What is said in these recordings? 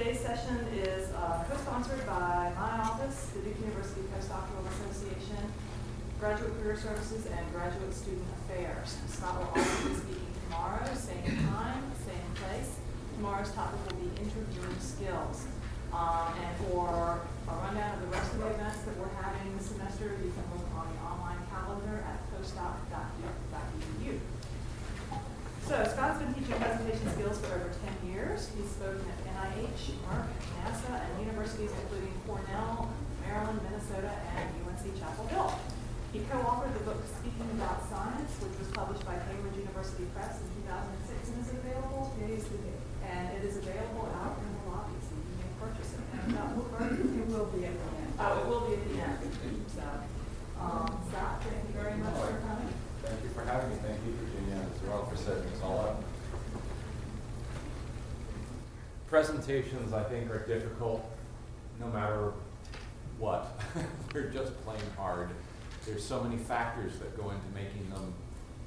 Today's session is uh, co-sponsored by my office, the Duke University Postdoctoral Association, Graduate Career Services, and Graduate Student Affairs. Scott will also be speaking tomorrow, same time, same place. Tomorrow's topic will be interviewing skills. Um, and for a rundown of the rest of the events that we're having this semester, you can look on the online calendar at postdoc.duke.edu. So Scott's been teaching presentation skills for over 10 years. He's spoken at NIH, Merck, NASA, and universities including Cornell, Maryland, Minnesota, and UNC Chapel Hill. He co-authored the book Speaking About Science, which was published by Cambridge University Press in 2006 and is available, and it is available out in the lobby, so you may purchase it. And we'll burn- It will be end. Oh, it will be at the end, so, um, Scott, thank you very much for coming. Thank you for having me. Thank you, Virginia, as well, for setting this all up. Presentations, I think, are difficult no matter what. They're just plain hard. There's so many factors that go into making them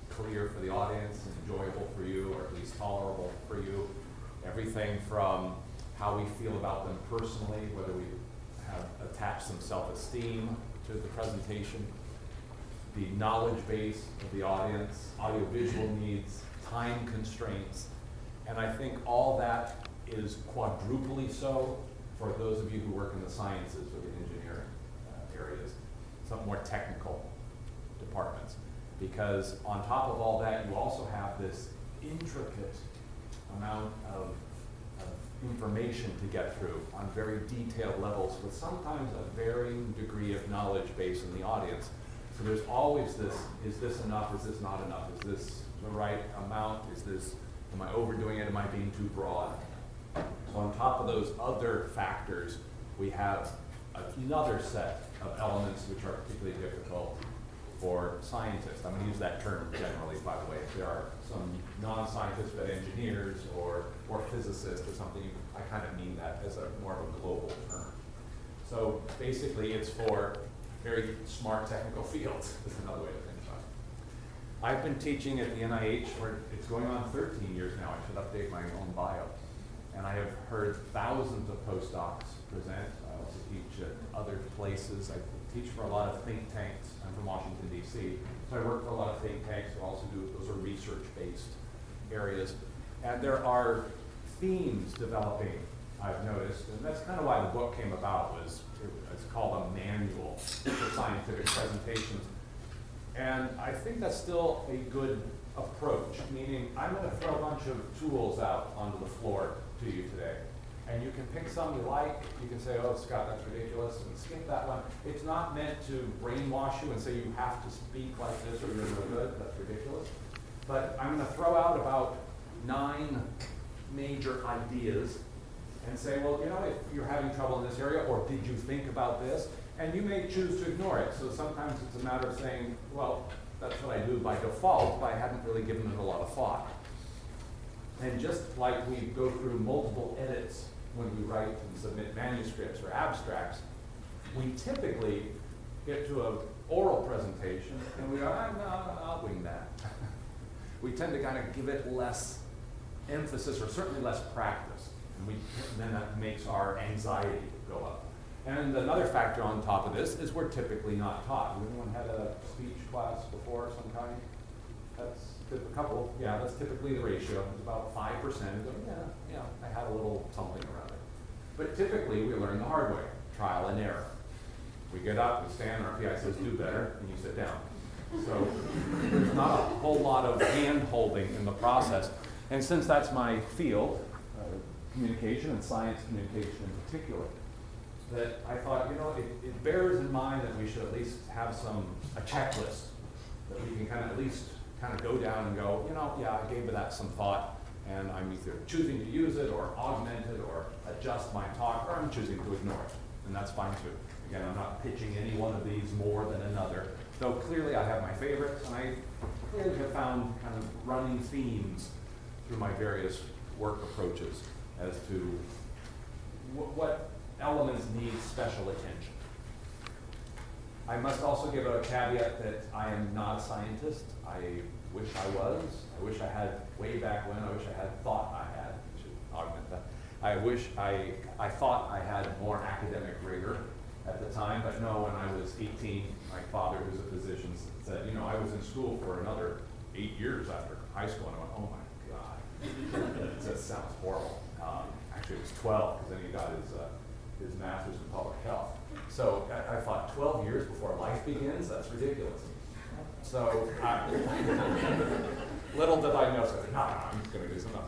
clear for the audience, and enjoyable for you, or at least tolerable for you. Everything from how we feel about them personally, whether we have attached some self-esteem to the presentation, the knowledge base of the audience, audiovisual needs, time constraints. And I think all that is quadruply so for those of you who work in the sciences or the engineering uh, areas, some more technical departments. Because on top of all that, you also have this intricate amount of, of information to get through on very detailed levels with sometimes a varying degree of knowledge base in the audience. So there's always this, is this enough, is this not enough, is this the right amount, is this, am I overdoing it, am I being too broad? So on top of those other factors, we have another set of elements which are particularly difficult for scientists. I'm gonna use that term generally, by the way. If there are some non-scientists, but engineers or, or physicists or something, I kind of mean that as a more of a global term. So basically, it's for very smart technical fields, is another way to think about it. I've been teaching at the NIH for, it's going on 13 years now. I should update my own bio. And I have heard thousands of postdocs present. I also teach at other places. I teach for a lot of think tanks. I'm from Washington, D.C. So I work for a lot of think tanks who also do, those are research-based areas. And there are themes developing, I've noticed, and that's kind of why the book came about, was it's called a manual for scientific presentations. And I think that's still a good approach, meaning I'm going to throw a bunch of tools out onto the floor to you today. And you can pick some you like. You can say, oh, Scott, that's ridiculous, and skip that one. It's not meant to brainwash you and say you have to speak like this or you're no good. That's ridiculous. But I'm going to throw out about nine major ideas and say, well, you know, if you're having trouble in this area, or did you think about this? And you may choose to ignore it. So sometimes it's a matter of saying, well, that's what I do by default, but I hadn't really given it a lot of thought. And just like we go through multiple edits when we write and submit manuscripts or abstracts, we typically get to an oral presentation and we go, ah, no, I'll wing that. we tend to kind of give it less emphasis or certainly less practice. And we, then that makes our anxiety go up. And another factor on top of this is we're typically not taught. Has anyone had a speech class before some kind? That's a couple, yeah, that's typically the ratio. It's about five percent. Yeah, yeah, I had a little something around it. But typically, we learn the hard way, trial and error. We get up, we stand, our PI says, do better, and you sit down. So there's not a whole lot of hand-holding in the process. And since that's my field, uh, communication and science communication in particular, that I thought, you know, it, it bears in mind that we should at least have some, a checklist that we can kind of at least kind of go down and go, you know, yeah, I gave that some thought, and I'm either choosing to use it or augment it or adjust my talk, or I'm choosing to ignore it, and that's fine too. Again, I'm not pitching any one of these more than another, though clearly I have my favorites, and I clearly have found kind of running themes through my various work approaches as to wh- what elements need special attention. I must also give a caveat that I am not a scientist. I wish I was. I wish I had, way back when, I wish I had thought I had, I should augment that. I wish I, I thought I had more academic rigor at the time, but no, when I was eighteen, my father, who's a physician, said, you know, I was in school for another eight years after high school, and I went, oh my God. That sounds horrible. Um, actually, it was twelve, because then he got his, uh, his master's in public health. So I, I thought, twelve years before life begins, that's ridiculous. So, I, little did I know, so I said, no, no, I'm just gonna do some else.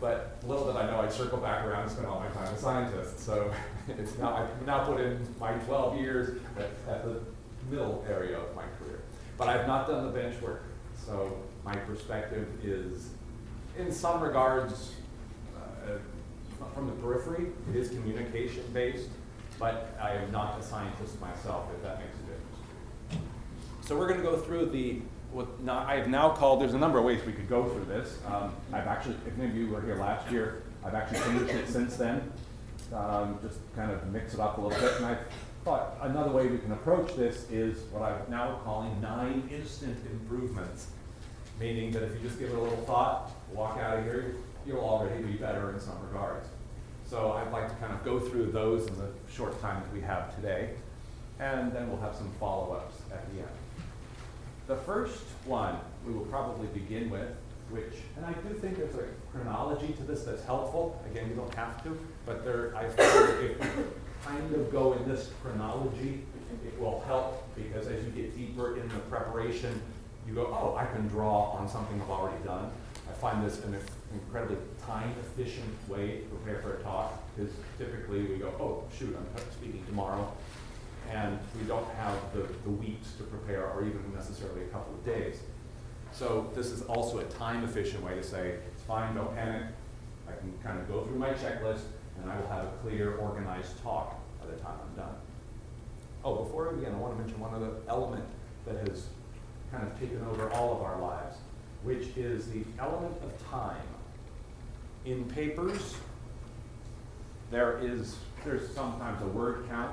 But little did I know, I'd circle back around and spend all my time as a scientist. So it's now, I've now put in my twelve years at, at the middle area of my career. But I've not done the bench work, so my perspective is, in some regards, uh, from the periphery, it is communication based, but I am not a scientist myself, if that makes a difference. So we're gonna go through the, what I have now called, there's a number of ways we could go through this. Um, I've actually, if any of you were here last year, I've actually changed it since then. Um, just kind of mix it up a little bit, and I thought another way we can approach this is what I'm now calling nine instant improvements. Meaning that if you just give it a little thought, walk out of here, you'll already be better in some regards. So I'd like to kind of go through those in the short time that we have today, and then we'll have some follow-ups at the end. The first one we will probably begin with, which, and I do think there's a chronology to this that's helpful. Again, you don't have to, but there, I that if you kind of go in this chronology, it will help because as you get deeper in the preparation, you go, oh, I can draw on something I've already done. I find this an incredibly time-efficient way to prepare for a talk, because typically we go, oh, shoot, I'm speaking tomorrow, and we don't have the, the weeks to prepare, or even necessarily a couple of days. So this is also a time-efficient way to say, it's fine, don't panic, I can kind of go through my checklist, and I will have a clear, organized talk by the time I'm done. Oh, before we begin, I want to mention one other element that has kind of taken over all of our lives, which is the element of time. In papers, there is, there's sometimes a word count,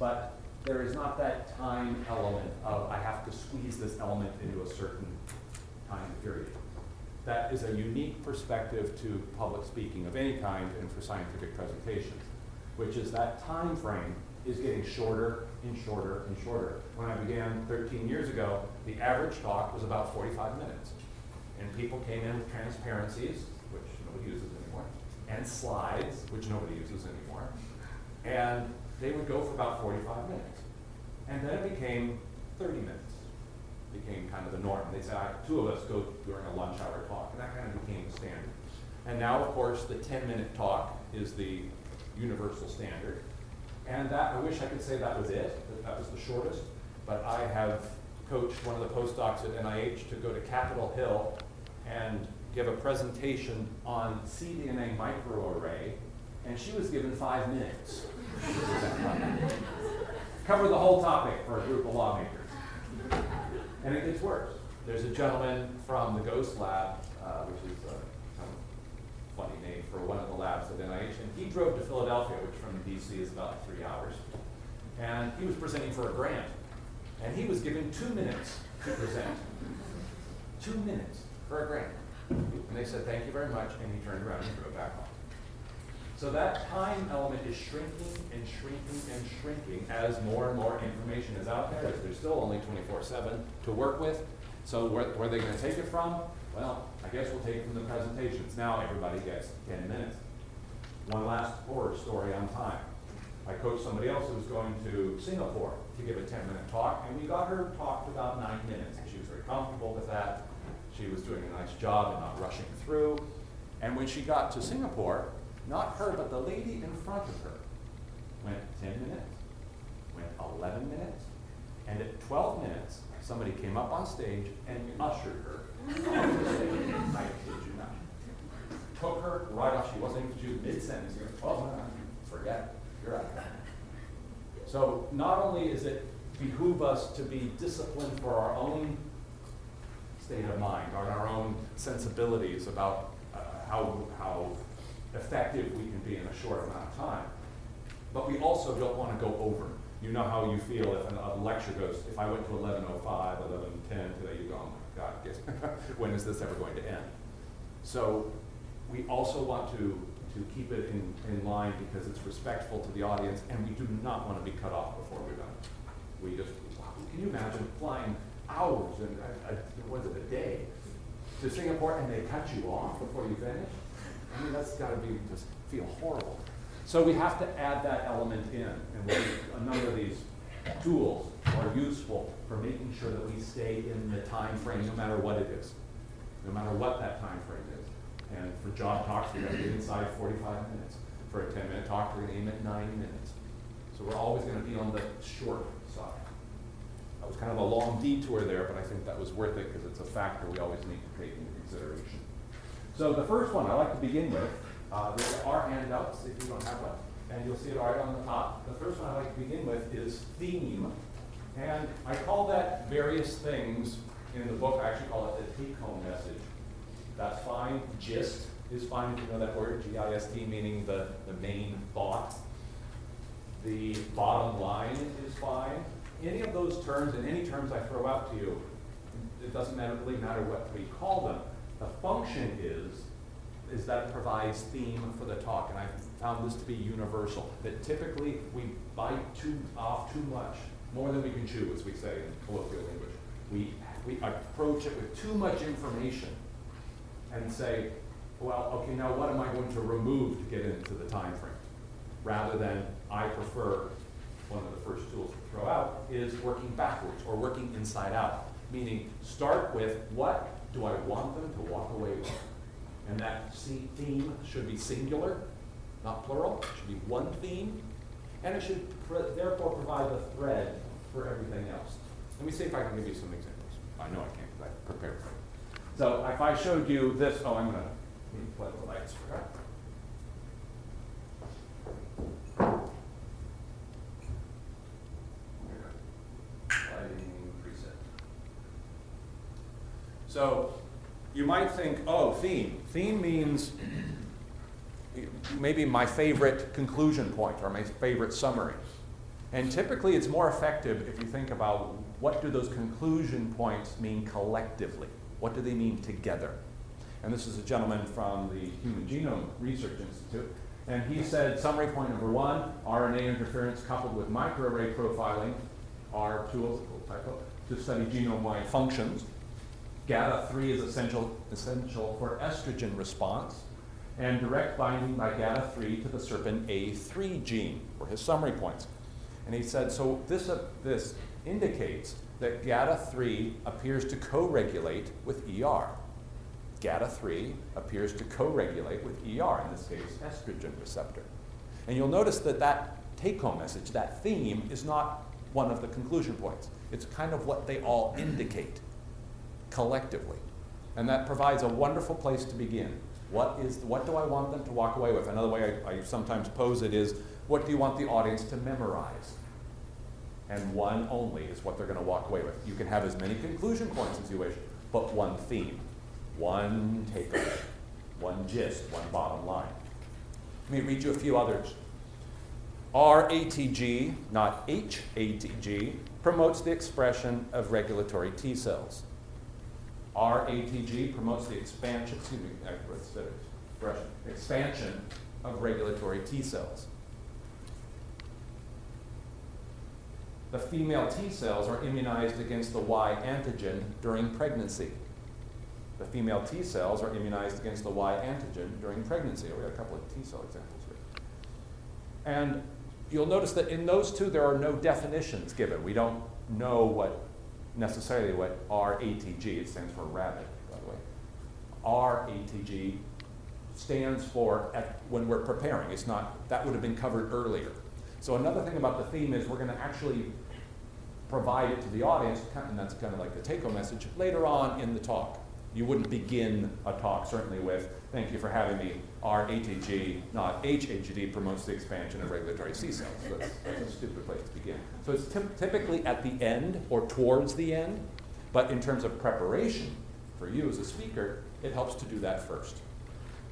but there is not that time element of, I have to squeeze this element into a certain time period. That is a unique perspective to public speaking of any kind and for scientific presentations, which is that time frame is getting shorter and shorter and shorter. When I began thirteen years ago, the average talk was about forty-five minutes. And people came in with transparencies, nobody uses anymore, and slides, which nobody uses anymore. And they would go for about forty-five minutes. And then it became thirty minutes, became kind of the norm. They said, "I- two of us go during a lunch hour talk, and that kind of became the standard. And now, of course, the ten-minute talk is the universal standard. And that, I wish I could say that was it, that that was the shortest, but I have coached one of the postdocs at NIH to go to Capitol Hill and give a presentation on cDNA microarray, and she was given five minutes. Cover the whole topic for a group of lawmakers. And it gets worse. There's a gentleman from the Ghost Lab, uh, which is a kind of funny name for one of the labs at NIH, and he drove to Philadelphia, which from DC is about three hours. And he was presenting for a grant, and he was given two minutes to present. Two minutes for a grant. And they said, thank you very much, and he turned around and drove back home. So that time element is shrinking and shrinking and shrinking as more and more information is out there. There's still only twenty-four seven to work with. So where, where are they gonna take it from? Well, I guess we'll take it from the presentations. Now everybody gets ten minutes. One last horror story on time. I coached somebody else who was going to Singapore to give a ten-minute talk, and we got her talk to about nine minutes, and she was very comfortable with that. She was doing a nice job and not rushing through. And when she got to Singapore, not her, but the lady in front of her went ten minutes, went eleven minutes, and at twelve minutes, somebody came up on stage and ushered her. I kid you not. Took her right off, she wasn't even, she was mid-sentence, you go, twelve minutes, uh, forget it, you're out. So not only is it behoove us to be disciplined for our own state of mind, or our own sensibilities about uh, how, how effective we can be in a short amount of time. But we also don't want to go over. You know how you feel if an- a lecture goes, if I went to 11.05, 11.10 today, you go, oh my God, when is this ever going to end? So we also want to, to keep it in, in line because it's respectful to the audience and we do not want to be cut off before we're done. We just, can you imagine flying hours and, uh, uh, what is it, a day to Singapore and they cut you off before you finish? I mean, that's gotta be, just feel horrible. So we have to add that element in and we, a number of these tools are useful for making sure that we stay in the time frame, no matter what it is, no matter what that time frame is. And for job talks, we gotta be inside forty-five minutes. For a ten-minute talk, we're gonna aim at ninety minutes. So we're always gonna be on the short. That was kind of a long detour there, but I think that was worth it because it's a factor we always need to take into consideration. So the first one I like to begin with, uh, there are handouts if you don't have one, and you'll see it right on the top. The first one I like to begin with is theme. And I call that various things in the book, I actually call it the take-home message. That's fine. Gist is fine if you know that word, G-I-S-T, meaning the, the main thought. The bottom line is fine. Any of those terms and any terms I throw out to you, it doesn't matter, really matter what we call them. The function is, is that it provides theme for the talk, and I found this to be universal. That typically we bite too off too much, more than we can chew, as we say in colloquial language. We, we approach it with too much information and say, well, okay, now what am I going to remove to get into the time frame? Rather than, I prefer, one of the first tools out is working backwards or working inside out. Meaning, start with what do I want them to walk away with? And that theme should be singular, not plural. It should be one theme. And it should therefore provide the thread for everything else. Let me see if I can give you some examples. I know I can't because I prepared for it. So if I showed you this, oh, I'm need to plug the lights, forgot. Lighting So you might think, oh, theme. Theme means maybe my favorite conclusion point or my favorite summary. And typically it's more effective if you think about what do those conclusion points mean collectively? What do they mean together? And this is a gentleman from the Human Genome Research Institute. And he said summary point number one, RNA interference coupled with microarray profiling are tools, to study genome-wide functions. GATA3 is essential, essential for estrogen response, and direct binding by GATA3 to the serpin A3 gene were his summary points. And he said, so this, uh, this indicates that GATA3 appears to co-regulate with ER. GATA3 appears to co-regulate with ER, in this case, estrogen receptor. And you'll notice that that take-home message, that theme, is not one of the conclusion points. It's kind of what they all indicate collectively. And that provides a wonderful place to begin. What, is, what do I want them to walk away with? Another way I, I sometimes pose it is, what do you want the audience to memorize? And one only is what they're going to walk away with. You can have as many conclusion points as you wish, but one theme, one takeaway, one gist, one bottom line. Let me read you a few others. RATG, not HATG, promotes the expression of regulatory T cells. RATG promotes the expansion, excuse me, expression, expansion of regulatory T cells. The female T cells are immunized against the Y antigen during pregnancy. The female T cells are immunized against the Y antigen during pregnancy. We got a couple of T cell examples here. And you'll notice that in those two, there are no definitions given. We don't know what necessarily what RATG, it stands for rabbit, by the way. RATG stands for at, when we're preparing. It's not, that would have been covered earlier. So another thing about the theme is we're going to actually provide it to the audience, and that's kind of like the take-home message, later on in the talk. You wouldn't begin a talk certainly with, thank you for having me, RATG, not HATG, promotes the expansion of regulatory T cells. That's, that's a stupid place to begin. So it's typ- typically at the end or towards the end, but in terms of preparation for you as a speaker, it helps to do that first.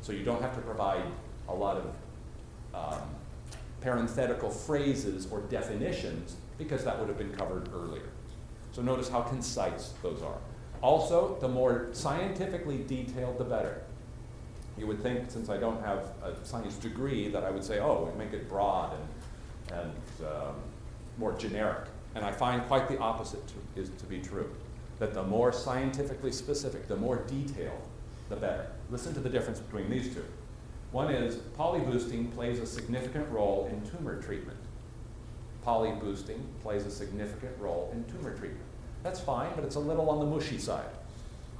So you don't have to provide a lot of um, parenthetical phrases or definitions because that would have been covered earlier. So notice how concise those are. Also, the more scientifically detailed, the better. You would think, since I don't have a science degree, that I would say, oh, make it broad and, and um, more generic. And I find quite the opposite to, is to be true. That the more scientifically specific, the more detailed, the better. Listen to the difference between these two. One is polyboosting plays a significant role in tumor treatment. Polyboosting plays a significant role in tumor treatment. That's fine, but it's a little on the mushy side.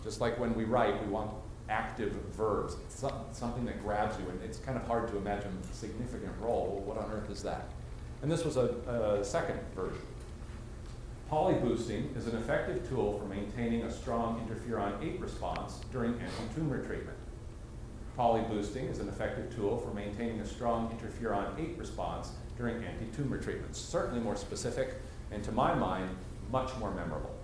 Just like when we write, we want active verbs. It's something that grabs you, and it's kind of hard to imagine a significant role. Well, what on earth is that? And this was a, a second version. Polyboosting is an effective tool for maintaining a strong interferon 8 response during anti-tumor treatment. Polyboosting is an effective tool for maintaining a strong interferon 8 response during anti-tumor treatments, Certainly more specific, and to my mind, much more memorable.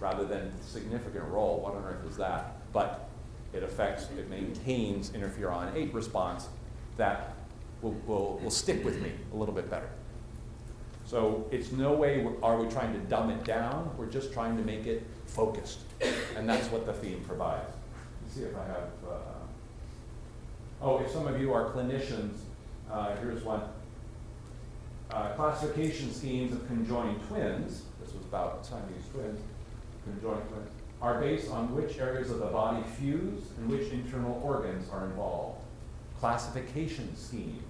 Rather than significant role, what on earth is that? But it affects, it maintains interferon 8 response that will, will, will stick with me a little bit better. So it's no way are we trying to dumb it down, we're just trying to make it focused. And that's what the theme provides. Let's see if I have, uh, oh, if some of you are clinicians, uh, here's one. Uh, classification schemes of conjoined twins, this was about Siamese twins, conjoined twins, are based on which areas of the body fuse and which internal organs are involved. Classification schemes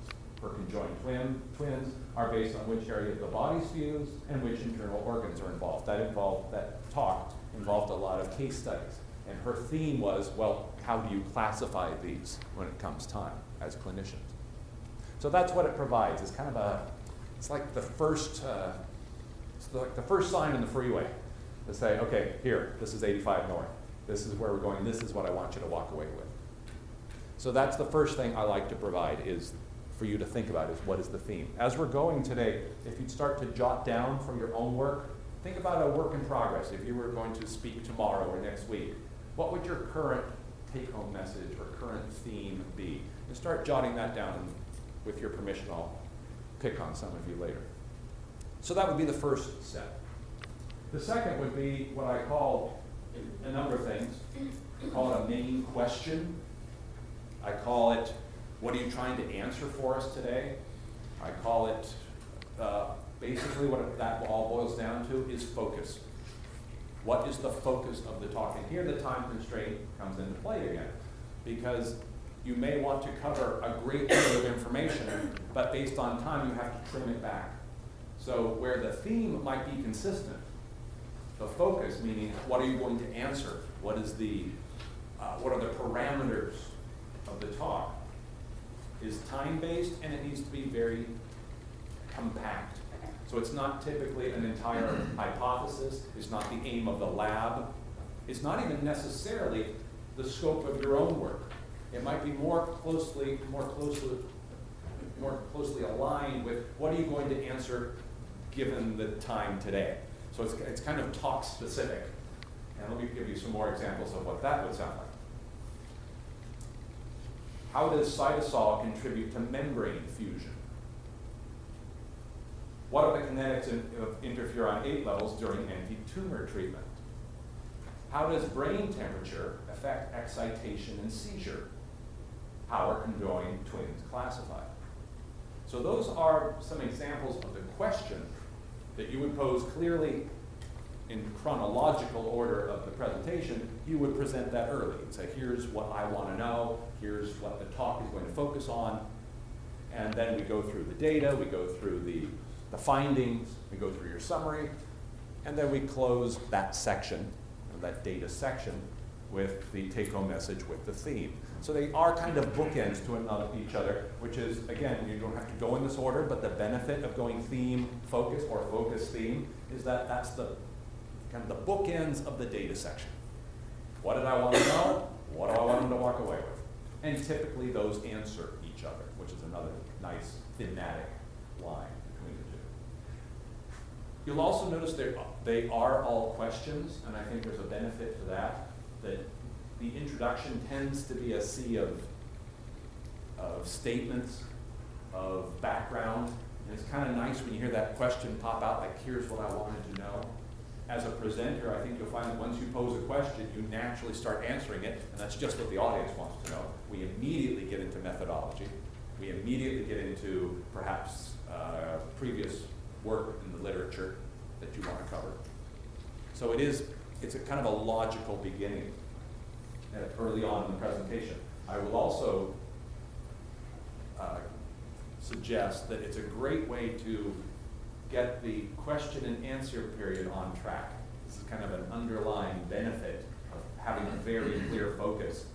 for conjoined twin, twins are based on which area of the body's fused and which internal organs are involved. That involved, that talk involved a lot of case studies. And her theme was, well, how do you classify these when it comes time as clinicians? So that's what it provides. It's kind of a, it's like the first, uh, it's like the first sign in the freeway to say, okay, here, this is 85 north. This is where we're going. This is what I want you to walk away with. So that's the first thing I like to provide is for you to think about is what is the theme. As we're going today, if you'd start to jot down from your own work, think about a work in progress. If you were going to speak tomorrow or next week, what would your current take home message or current theme be? And start jotting that down, and with your permission, I'll pick on some of you later. So that would be the first step. The second would be what I call a number of things. I call it a main question. I call it what are you trying to answer for us today? I call it, uh, basically what that all boils down to is focus. What is the focus of the talk? And here the time constraint comes into play again. Because you may want to cover a great deal of information, but based on time, you have to trim it back. So where the theme might be consistent, the focus, meaning what are you going to answer? What is the, uh, what are the parameters of the talk? Is time-based and it needs to be very compact. So it's not typically an entire hypothesis, it's not the aim of the lab, it's not even necessarily the scope of your own work. It might be more closely, more closely, more closely aligned with what are you going to answer given the time today. So it's, it's kind of talk specific. And let me give you some more examples of what that would sound like. How does cytosol contribute to membrane fusion? What are the kinetics of interferon 8 levels during anti-tumor treatment? How does brain temperature affect excitation and seizure? How are conjoined twins classified? So those are some examples of the question that you would pose clearly in chronological order of the presentation, you would present that early and say, here's what I want to know, here's what the talk is going to focus on, and then we go through the data, we go through the, the findings, we go through your summary, and then we close that section, that data section, with the take-home message with the theme. So they are kind of bookends to another, each other, which is, again, you don't have to go in this order, but the benefit of going theme, focus, or focus theme is that that's the kind of the bookends of the data section. What did I want to know? What do I want them to walk away with? And typically those answer each other, which is another nice thematic line between the two. You'll also notice they are all questions, and I think there's a benefit to that, that the introduction tends to be a sea of, of statements, of background, And it's kind of nice when you hear that question pop out, like, here's what I wanted to know. As a presenter, I think you'll find that once you pose a question, you naturally start answering it, and that's just what the audience wants to know. We immediately get into methodology. We immediately get into perhaps uh, previous work in the literature that you want to cover. So it is, it's a kind of a logical beginning uh, early on in the presentation. I will also uh, suggest that it's a great way to get the question and answer period on track. This is kind of an underlying benefit of having a very clear focus.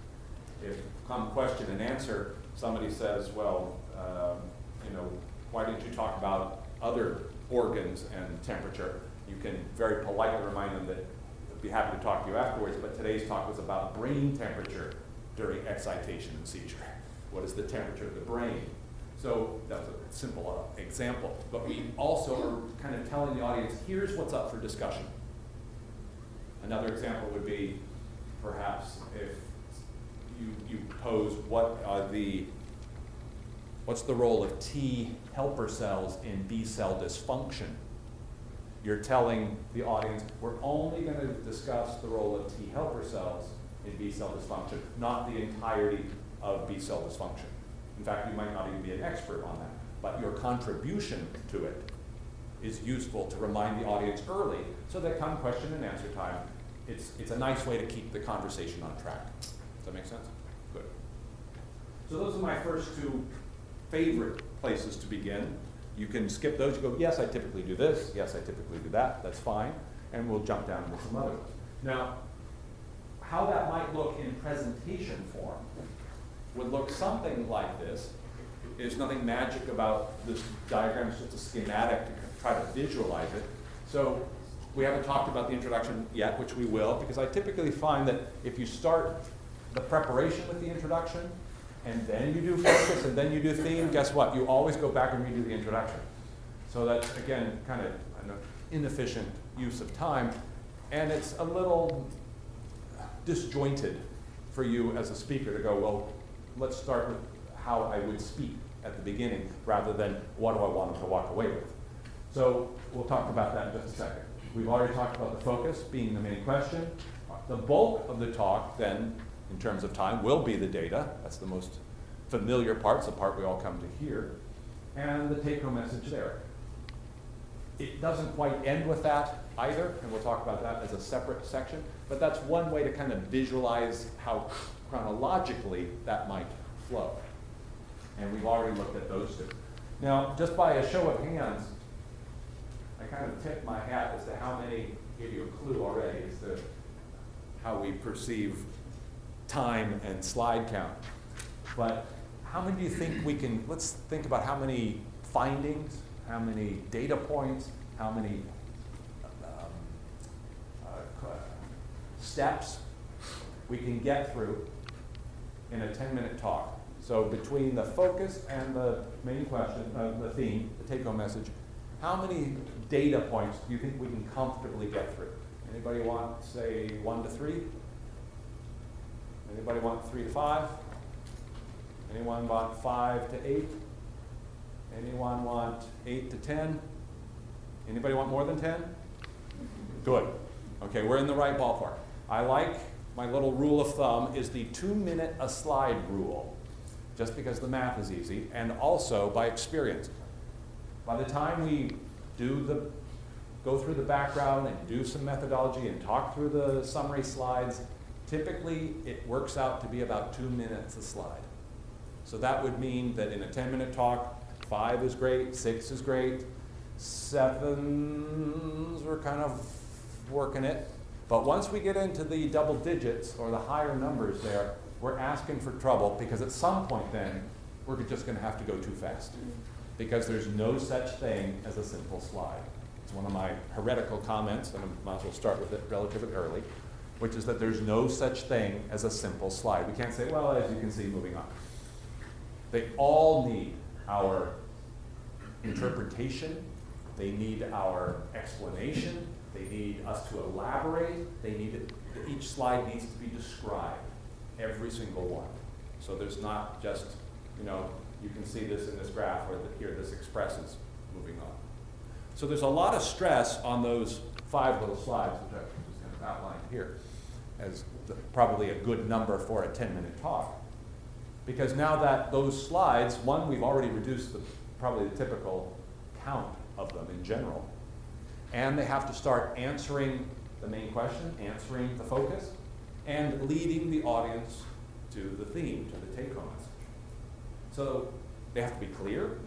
If come question and answer, somebody says, well, um, you know, why didn't you talk about other organs and temperature? You can very politely remind them that I'd be happy to talk to you afterwards, but today's talk was about brain temperature during excitation and seizure. What is the temperature of the brain? So that was a simple uh, example. But we also are kind of telling the audience, here's what's up for discussion. Another example would be perhaps if you, you pose what are the, what's the role of T helper cells in B cell dysfunction? You're telling the audience, we're only going to discuss the role of T helper cells in B cell dysfunction, not the entirety of B cell dysfunction. In fact, you might not even be an expert on that, but your contribution to it is useful to remind the audience early so that come question and answer time, it's, it's a nice way to keep the conversation on track. Does that make sense? Good. So those are my first two favorite places to begin. You can skip those. You go, yes, I typically do this. Yes, I typically do that. That's fine. And we'll jump down to some other ones. Now, how that might look in presentation form would look something like this. There's nothing magic about this diagram, it's just a schematic to try to visualize it. So we haven't talked about the introduction yet, which we will, because I typically find that if you start the preparation with the introduction, and then you do focus, and then you do theme, guess what? You always go back and redo the introduction. So that's, again, kind of an inefficient use of time, and it's a little disjointed for you as a speaker to go, well, let's start with how I would speak at the beginning rather than what do I want them to walk away with. So we'll talk about that in just a second. We've already talked about the focus being the main question. The bulk of the talk then, in terms of time, will be the data. That's the most familiar part, the part we all come to hear. And the take-home message there. It doesn't quite end with that either, and we'll talk about that as a separate section, but that's one way to kind of visualize how chronologically that might flow. And we've already looked at those two. Now, just by a show of hands, I kind of tip my hat as to how many give you a clue already as to how we perceive time and slide count. But how many do you think we can, let's think about how many findings, how many data points, how many um, uh, steps we can get through in a 10 minute talk. So between the focus and the main question, uh, the theme, the take home message, how many data points do you think we can comfortably get through? Anybody want, say, one to three? Anybody want three to five? Anyone want five to eight? Anyone want eight to ten? Anybody want more than ten? Good. Okay, we're in the right ballpark. I like my little rule of thumb is the two minute a slide rule, just because the math is easy, and also by experience. By the time we do the, go through the background and do some methodology and talk through the summary slides, typically it works out to be about two minutes a slide. So that would mean that in a 10 minute talk, five is great, six is great, sevens, we're kind of working it. But once we get into the double digits or the higher numbers there, we're asking for trouble because at some point then, we're just going to have to go too fast. Because there's no such thing as a simple slide. It's one of my heretical comments, and I might as well start with it relatively early, which is that there's no such thing as a simple slide. We can't say, well, as you can see, moving on. They all need our interpretation, they need our explanation, they need us to elaborate, they need each slide needs to be described, every single one. So there's not just, you know, you can see this in this graph or the, here this expresses moving on. So there's a lot of stress on those five little slides, which I've just kind of outlined here as the, probably a good number for a 10 minute talk. Because now that those slides, one, we've already reduced the, probably the typical count of them in general, and they have to start answering the main question, answering the focus, and leading the audience to the theme, to the take home message. So they have to be clear,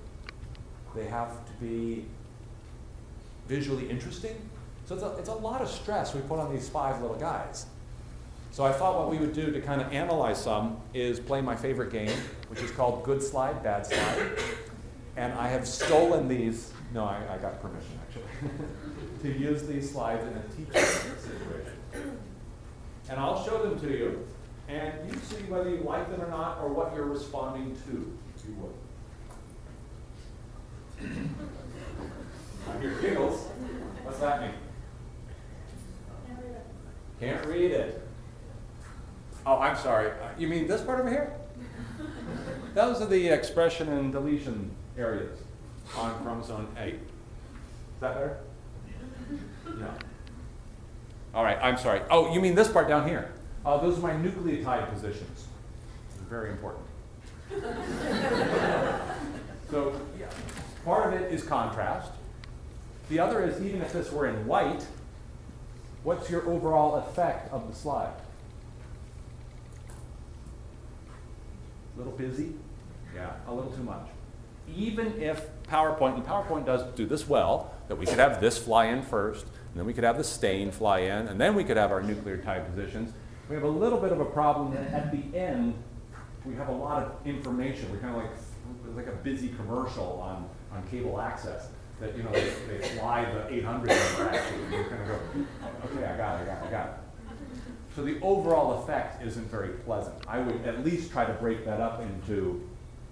they have to be visually interesting. So it's a, it's a lot of stress we put on these five little guys. So I thought what we would do to kind of analyze some is play my favorite game, which is called Good Slide, Bad Slide. And I have stolen these, no, I, I got permission actually, to use these slides in a teaching situation. And I'll show them to you, and you see whether you like them or not, or what you're responding to, if you would. I hear giggles. What's that mean? Can't read it. Oh, I'm sorry. Uh, You mean this part over here? Those are the expression and deletion areas on chromosome 8. Is that better? No. All right, I'm sorry. Oh, you mean this part down here? Uh, those are my nucleotide positions. They're Very important. so, yeah, part of it is contrast. The other is even if this were in white, what's your overall effect of the slide? A little busy? Yeah, a little too much. Even if PowerPoint, and PowerPoint does do this well, that we could have this fly in first, and then we could have the stain fly in, and then we could have our nuclear nucleotide positions. We have a little bit of a problem that at the end, we have a lot of information. We're kind of like, like a busy commercial on, on cable access that, you know, they, they fly the 800 number. And you're kind of go, okay, I got it, I got it, I got it. So the overall effect isn't very pleasant. I would at least try to break that up into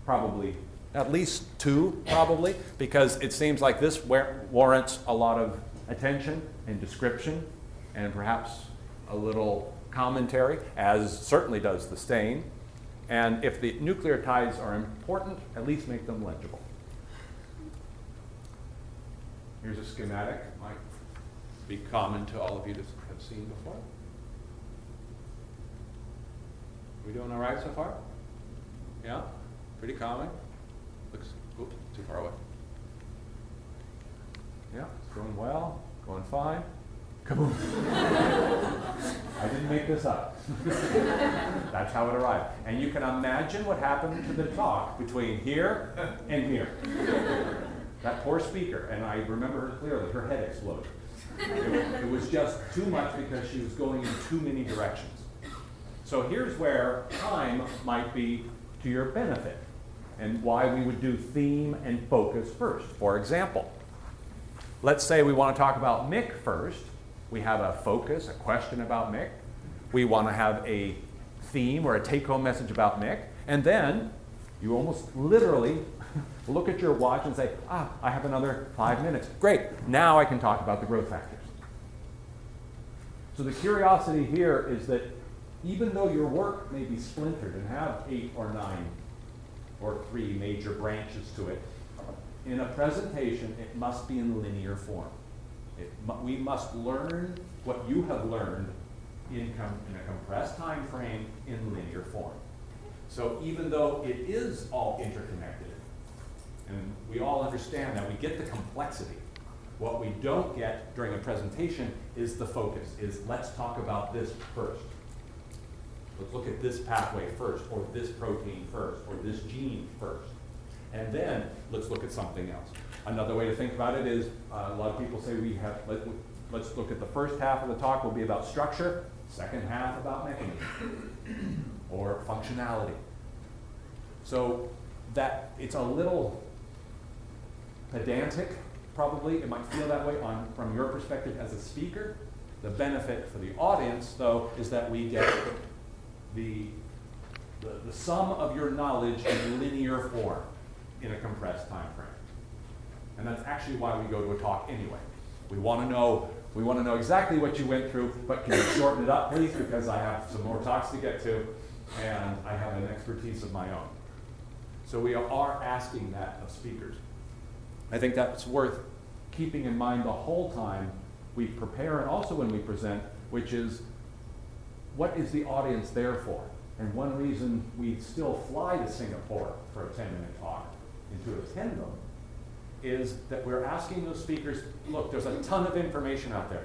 probably at least two, probably, because it seems like this war- warrants a lot of attention and description and perhaps a little commentary, as certainly does the stain. And if the nucleotides are important, at least make them legible. Here's a schematic, might be common to all of you to have seen before. We doing all right so far? Yeah? Pretty common? Looks, too far away. Yeah, it's going well, going fine. Kaboom. I didn't make this up. That's how it arrived. And you can imagine what happened to the talk between here and here. That poor speaker, and I remember her clearly, her head exploded. It, it was just too much because she was going in too many directions. So here's where time might be to your benefit and why we would do theme and focus first. For example, let's say we want to talk about Myc first. We have a focus, a question about Myc. We want to have a theme or a take home message about Myc. And then you almost literally look at your watch and say, ah, I have another five minutes. Great, now I can talk about the growth factors. So the curiosity here is that even though your work may be splintered and have eight or nine or three major branches to it, in a presentation, it must be in linear form. It, we must learn what you have learned in, com, in a compressed time frame in linear form. So even though it is all interconnected, and we all understand that, we get the complexity. What we don't get during a presentation is the focus, is let's talk about this first. Let's look at this pathway first, or this protein first, or this gene first. And then let's look at something else. Another way to think about it is uh, a lot of people say we have, let, let's look at the first half of the talk will be about structure, second half about mechanism or functionality. So that it's a little pedantic, probably. It might feel that way on, from your perspective as a speaker. The benefit for the audience, though, is that we get the, the, the sum of your knowledge in linear form in a compressed time frame. And that's actually why we go to a talk anyway. We want to know we want to know exactly what you went through, but can you shorten it up, please? Because I have some more talks to get to, and I have an expertise of my own. So we are asking that of speakers. I think that's worth keeping in mind the whole time we prepare and also when we present, which is what is the audience there for? And one reason we still fly to Singapore for a 10 minute talk and to attend them is that we're asking those speakers look, there's a ton of information out there.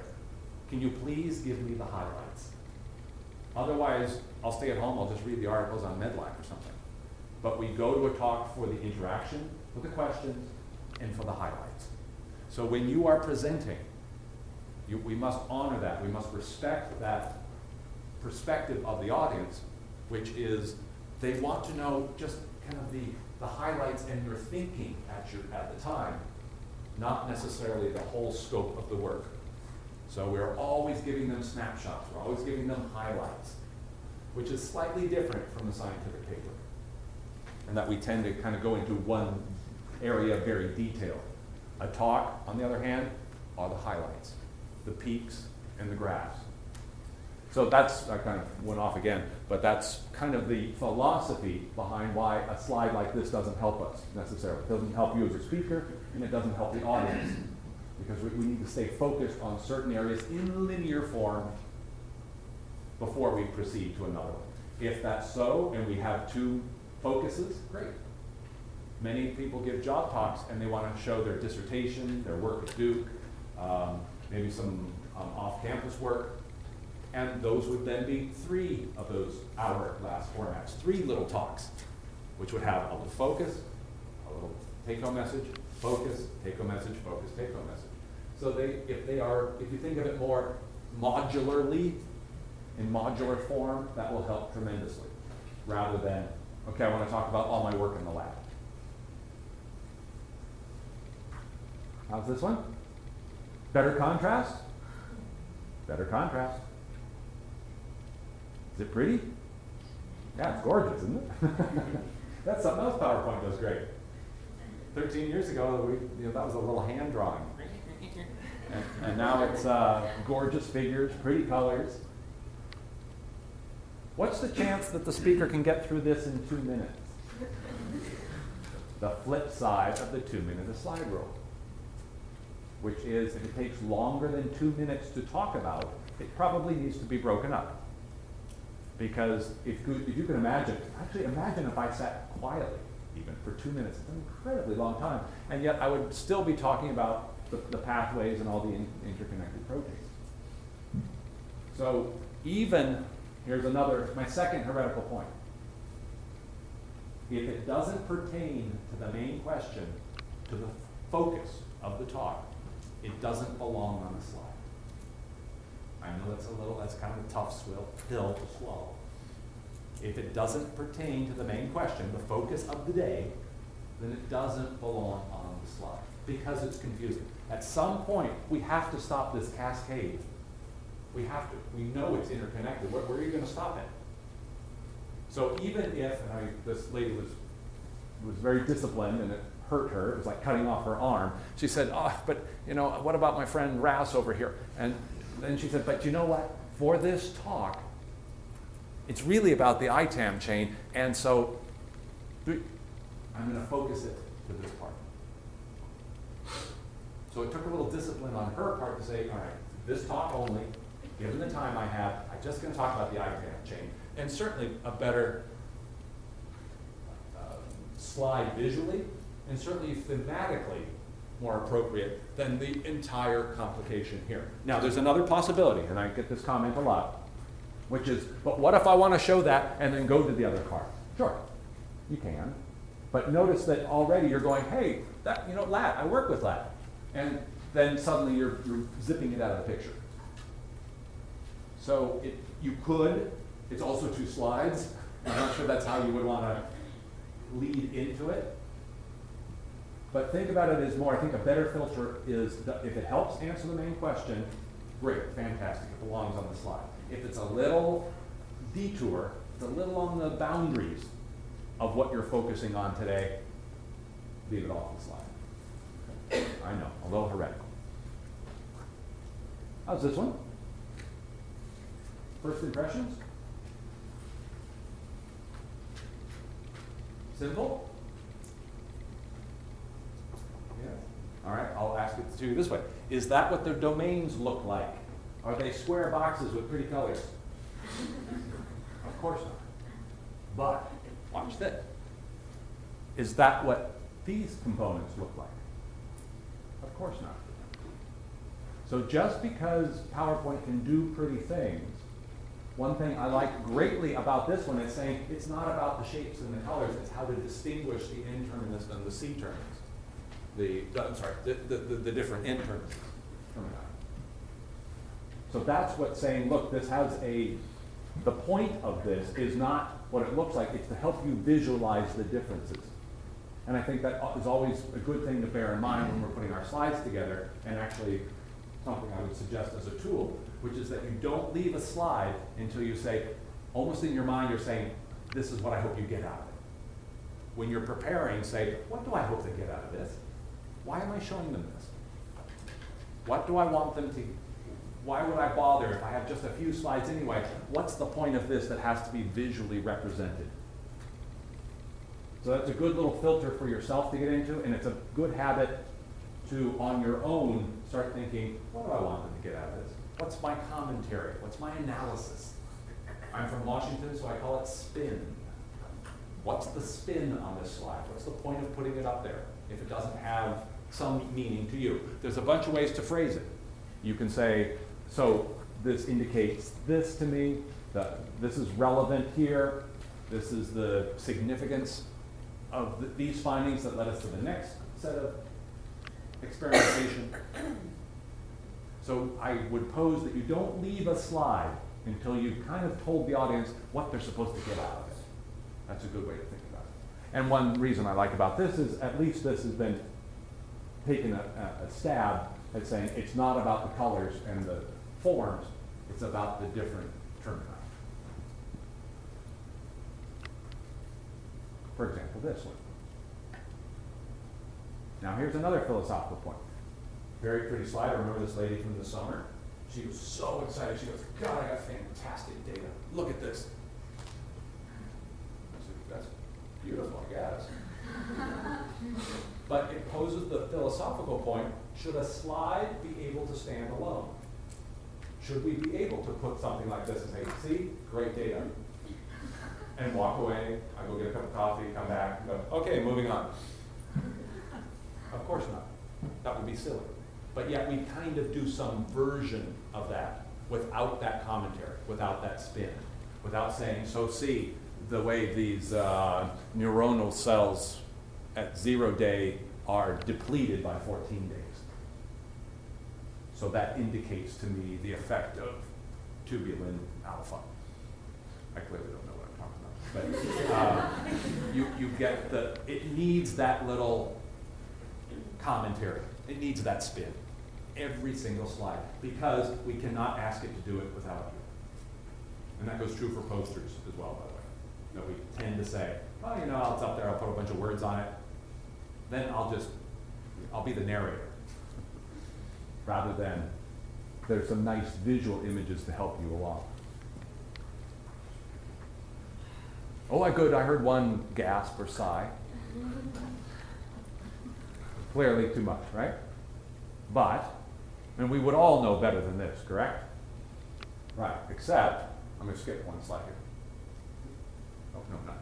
Can you please give me the highlights? Otherwise, I'll stay at home, I'll just read the articles on MedLife or something. But we go to a talk for the interaction, for the questions, and for the highlights. So when you are presenting, you, we must honor that, we must respect that perspective of the audience, which is they want to know just kind of the, the highlights and your thinking at your, at the time, not necessarily the whole scope of the work. So we're always giving them snapshots, we're always giving them highlights, which is slightly different from the scientific paper. And that we tend to kind of go into one area very detailed. A talk, on the other hand, are the highlights, the peaks and the graphs. So that's, I kind of went off again, but that's kind of the philosophy behind why a slide like this doesn't help us necessarily. It doesn't help you as a speaker, and it doesn't help the audience. Because we, we need to stay focused on certain areas in linear form before we proceed to another one. If that's so, and we have two focuses, great. Many people give job talks and they want to show their dissertation, their work at Duke, um, maybe some um, off-campus work. And those would then be three of those hourglass formats, three little talks, which would have a little focus, a little take-home message, focus, take-home message, focus, take-home message. So they, if they are, if you think of it more modularly, in modular form, that will help tremendously, rather than, okay, I want to talk about all my work in the lab. How's this one? Better contrast? Better contrast. Is it pretty? Yeah, it's gorgeous, isn't it? That's something else PowerPoint does great. Thirteen years ago, we, you know, that was a little hand drawing. And, and now it's uh, gorgeous figures, pretty colors. What's the chance that the speaker can get through this in two minutes? The flip side of the two minute slide rule, which is if it takes longer than two minutes to talk about, it probably needs to be broken up. Because if if you can imagine, actually imagine if I sat quietly even for two minutes, it's an incredibly long time, and yet I would still be talking about the, the pathways and all the in, interconnected proteins. So even, here's another, my second heretical point. If it doesn't pertain to the main question, to the focus of the talk, it doesn't belong on the slide. I know that's a little, that's kind of a tough swill, pill to swallow. If it doesn't pertain to the main question, the focus of the day, then it doesn't belong on the slide because it's confusing. At some point, we have to stop this cascade. We have to. We know it's interconnected. Where, where are you going to stop it? So even if, and I, this lady was was very disciplined and it hurt her, it was like cutting off her arm. She said, "Oh, but you know, what about my friend Ras over here?" And then she said, "But you know what? For this talk, it's really about the ITAM chain, and so I'm going to focus it to this part." So it took a little discipline on her part to say, "All right, this talk only, given the time I have, I'm just going to talk about the ITAM chain." And certainly a better uh, slide visually, and certainly thematically more appropriate than the entire complication here. Now, there's another possibility, and I get this comment a lot, which is, but what if I want to show that and then go to the other part? Sure, you can. But notice that already you're going, hey, that, you know, LAT, I work with LAT. And then suddenly you're, you're zipping it out of the picture. So it, you could, it's also two slides. I'm not sure that's how you would want to lead into it. But think about it as more, I think a better filter is the, if it helps answer the main question, great, fantastic, it belongs on the slide. If it's a little detour, it's a little on the boundaries of what you're focusing on today, leave it off the slide. I know, a little heretical. How's this one? First impressions? Simple? Yes. All right, I'll ask it to you this way. Is that what their domains look like? Are they square boxes with pretty colors? Of course not. But, watch this. Is that what these components look like? Of course not. So just because PowerPoint can do pretty things, one thing I like greatly about this one is saying it's not about the shapes and the colors, it's how to distinguish the N terminus and the C terminus. The, I'm sorry, the, the, the, the different terminus. So that's what saying, look, this has a, the point of this is not what it looks like, it's to help you visualize the differences. And I think that is always a good thing to bear in mind when we're putting our slides together, and actually something I would suggest as a tool, which is that you don't leave a slide until you say, almost in your mind, you're saying, this is what I hope you get out of it. When you're preparing, say, what do I hope they get out of this? Why am I showing them this? What do I want them to, why would I bother if I have just a few slides anyway? What's the point of this that has to be visually represented? So that's a good little filter for yourself to get into, and it's a good habit to, on your own, start thinking, what do I want them to get out of this? What's my commentary? What's my analysis? I'm from Washington, so I call it spin. What's the spin on this slide? What's the point of putting it up there if it doesn't have some meaning to you? There's a bunch of ways to phrase it. You can say, so this indicates this to me, that this is relevant here, this is the significance of th- these findings that led us to the next set of experimentation. So I would pose that you don't leave a slide until you've kind of told the audience what they're supposed to get out of it. That's a good way to think about it. And one reason I like about this is at least this has been taken a, a- a stab at saying it's not about the colors and the forms, it's about the different termini. For example, this one. Now, here's another philosophical point. Very pretty slide. I remember this lady from the summer. She was so excited. She goes, God, I got fantastic data. Look at this. I said, That's beautiful, I guess. But it poses the philosophical point, should a slide be able to stand alone? Should we be able to put something like this and say, see, great data? And walk away, I go get a cup of coffee, come back, and go, okay, moving on. Of course not. That would be silly. But yet we kind of do some version of that without that commentary, without that spin, without saying, so see, the way these uh, neuronal cells at zero day are depleted by 14 days. So that indicates to me the effect of tubulin alpha. I clearly don't know what I'm talking about. But uh, you, you get the, it needs that little commentary. It needs that spin. Every single slide. Because we cannot ask it to do it without you. And that goes true for posters as well, by the way. That we tend to say, oh, you know, it's up there, I'll put a bunch of words on it. Then I'll just, I'll be the narrator. Rather than, there's some nice visual images to help you along. Oh, I good, I heard one gasp or sigh. Clearly too much, right? But, and we would all know better than this, correct? Right, except, I'm gonna skip one slide here. Oh, no, not.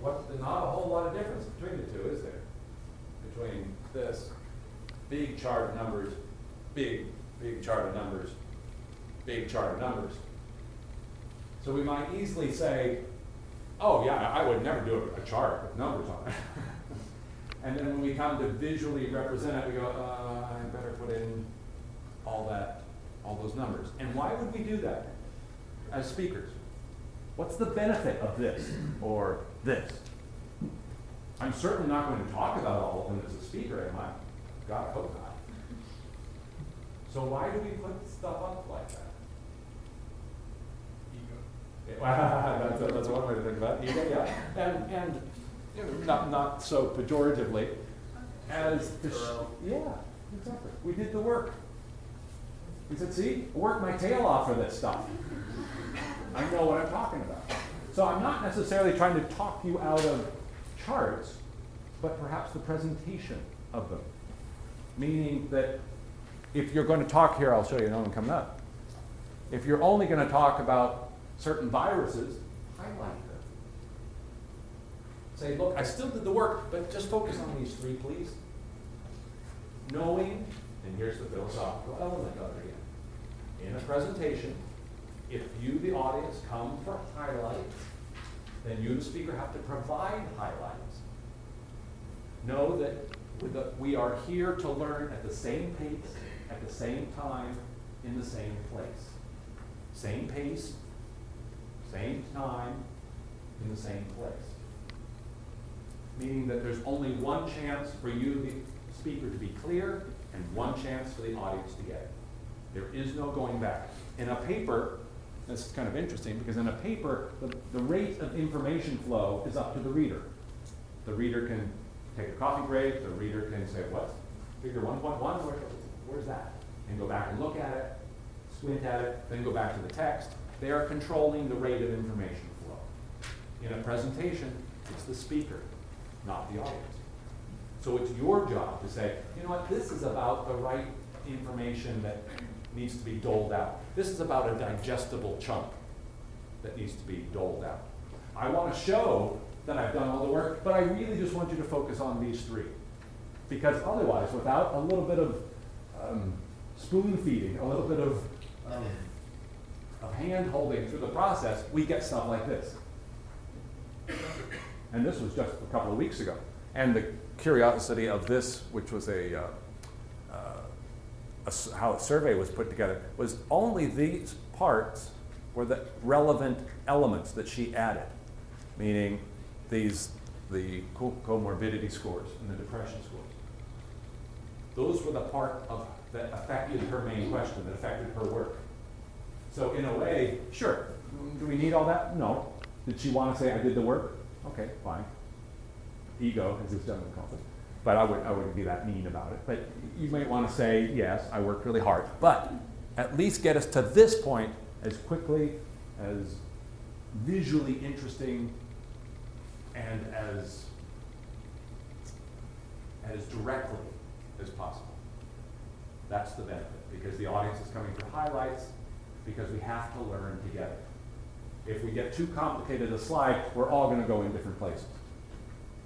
What, not a whole lot of difference between the two, is there? Between this big chart of numbers, big, big chart of numbers, big chart of numbers. So we might easily say, oh yeah, I would never do a, a chart with numbers on it. and then when we come to visually represent it, we go, uh, I better put in all that, all those numbers. And why would we do that as speakers? What's the benefit of this or this? I'm certainly not going to talk about all of them as a speaker, am I? God, I hope not. So why do we put stuff up like that? Ego. that's, that's one way to think about it. Ego, yeah. And, and you know, not, not so pejoratively as, the sh- yeah, exactly. We did the work. We said, see, I worked my tail off for this stuff. I know what I'm talking about. So I'm not necessarily trying to talk you out of charts. but perhaps the presentation of them. Meaning that if you're going to talk here, I'll show you another one coming up. If you're only going to talk about certain viruses, highlight them. Say, look, I still did the work, but just focus on these three, please. Knowing, and here's the philosophical element of it again. In a presentation, if you, the audience, come for highlights, then you, the speaker, have to provide highlights. Know that we are here to learn at the same pace, at the same time, in the same place. Same pace, same time, in the same place. Meaning that there's only one chance for you, the speaker, to be clear, and one chance for the audience to get it. There is no going back. In a paper, that's kind of interesting, because in a paper, the, the rate of information flow is up to the reader. The reader can take a coffee break, the reader can say, what's figure one point one, where, where's that? And go back and look at it, squint at it, then go back to the text. They are controlling the rate of information flow. In a presentation, it's the speaker, not the audience. So it's your job to say, you know what, this is about the right information that needs to be doled out. This is about a digestible chunk that needs to be doled out. I want to show that I've done all the work, but I really just want you to focus on these three. Because otherwise, without a little bit of um, spoon feeding, a little bit of, um, of hand holding through the process, we get stuff like this. And this was just a couple of weeks ago. And the curiosity of this, which was a, uh, a how a survey was put together, was only these parts were the relevant elements that she added, meaning these, the comorbidity scores and the depression scores. Those were the part of, that affected her main question, that affected her work. So in a way, sure, do we need all that? No. Did she want to say, I did the work? Okay, fine. Ego, as this gentleman. But I would, I wouldn't be that mean about it. But you might want to say, yes, I worked really hard. But at least get us to this point as quickly, as visually interesting, and as, as directly as possible. That's the benefit, because the audience is coming for highlights, because we have to learn together. If we get too complicated a slide, we're all gonna go in different places.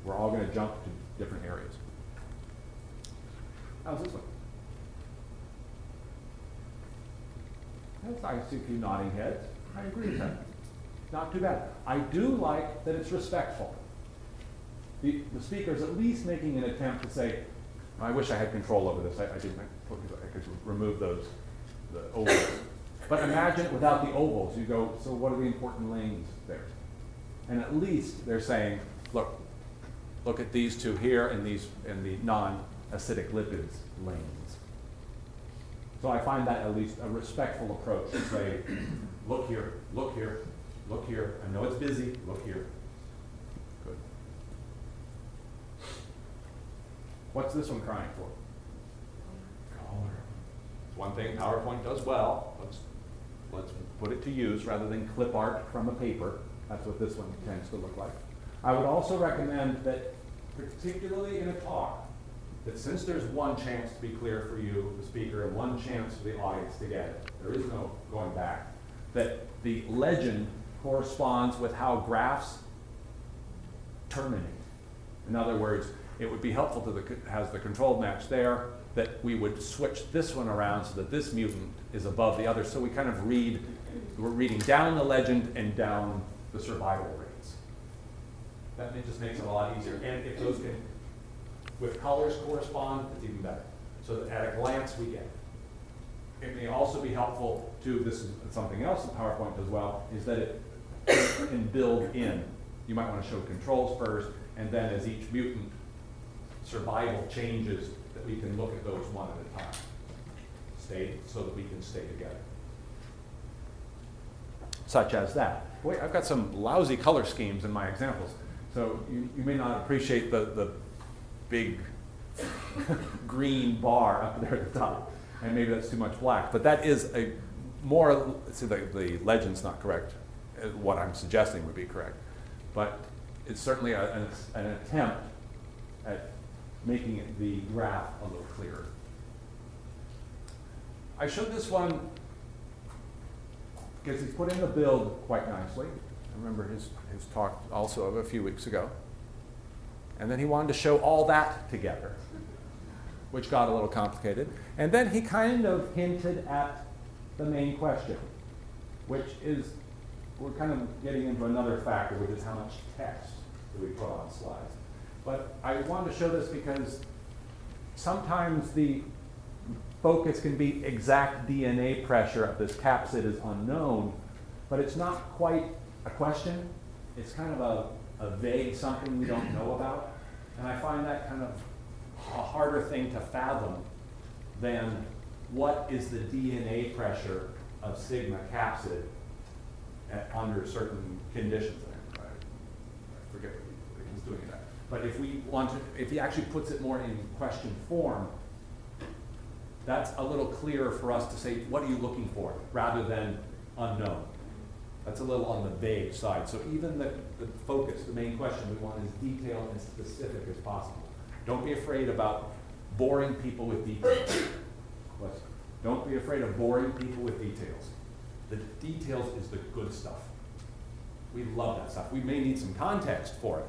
We're all gonna jump to different areas. How's this one? That's, I see a few nodding heads. I agree with that. Not too bad. I do like that it's respectful. The, the is at least making an attempt to say, I wish I had control over this. I, I didn't, I could remove those, the ovals. But imagine it without the ovals. You go, so what are the important lanes there? And at least they're saying, look, look at these two here and these, and the non-acidic lipids lanes. So I find that at least a respectful approach to say, look here, look here, look here. I know it's busy, look here. Good. What's this one crying for? Color. It's one thing PowerPoint does well. Let's, let's put it to use rather than clip art from a paper. That's what this one tends to look like. I would also recommend that, particularly in a talk, that since there's one chance to be clear for you, the speaker, and one chance for the audience to get it, there is no going back, that the legend corresponds with how graphs terminate. In other words, it would be helpful to the, has the controlled match there, that we would switch this one around so that this mutant is above the other. So we kind of read, we're reading down the legend and down the survival rates. That just makes it a lot easier. And if those can, with colors correspond, it's even better. So that at a glance, we get it. It may also be helpful to, this is something else that PowerPoint does well, is that it can build in. You might want to show controls first, and then as each mutant survival changes, that we can look at those one at a time. Stay, so that we can stay together. Such as that. Wait, I've got some lousy color schemes in my examples. So you, you may not appreciate the, the big green bar up there at the top. And maybe that's too much black, but that is a more, see, the, the legend's not correct. Uh, What I'm suggesting would be correct. But it's certainly a- an, an attempt at making the graph a little clearer. I showed this one because he's put in the build quite nicely. I remember his, his talk also of a few weeks ago. And then he wanted to show all that together, which got a little complicated. And then he kind of hinted at the main question, which is we're kind of getting into another factor, which is how much text do we put on slides. But I wanted to show this because sometimes the focus can be exact DNA pressure of this capsid is unknown, but it's not quite a question. It's kind of a, a vague something we don't know about. And I find that kind of a harder thing to fathom than what is the DNA pressure of sigma capsid at, under certain conditions. I, I forget what he- what he's doing that. But if we want to, if he actually puts it more in question form, that's a little clearer for us to say, what are you looking for, rather than unknown. That's a little on the vague side. So even the, the focus, the main question we want is detailed and specific as possible. Don't be afraid about boring people with details. Don't be afraid of boring people with details. The details is the good stuff. We love that stuff. We may need some context for it,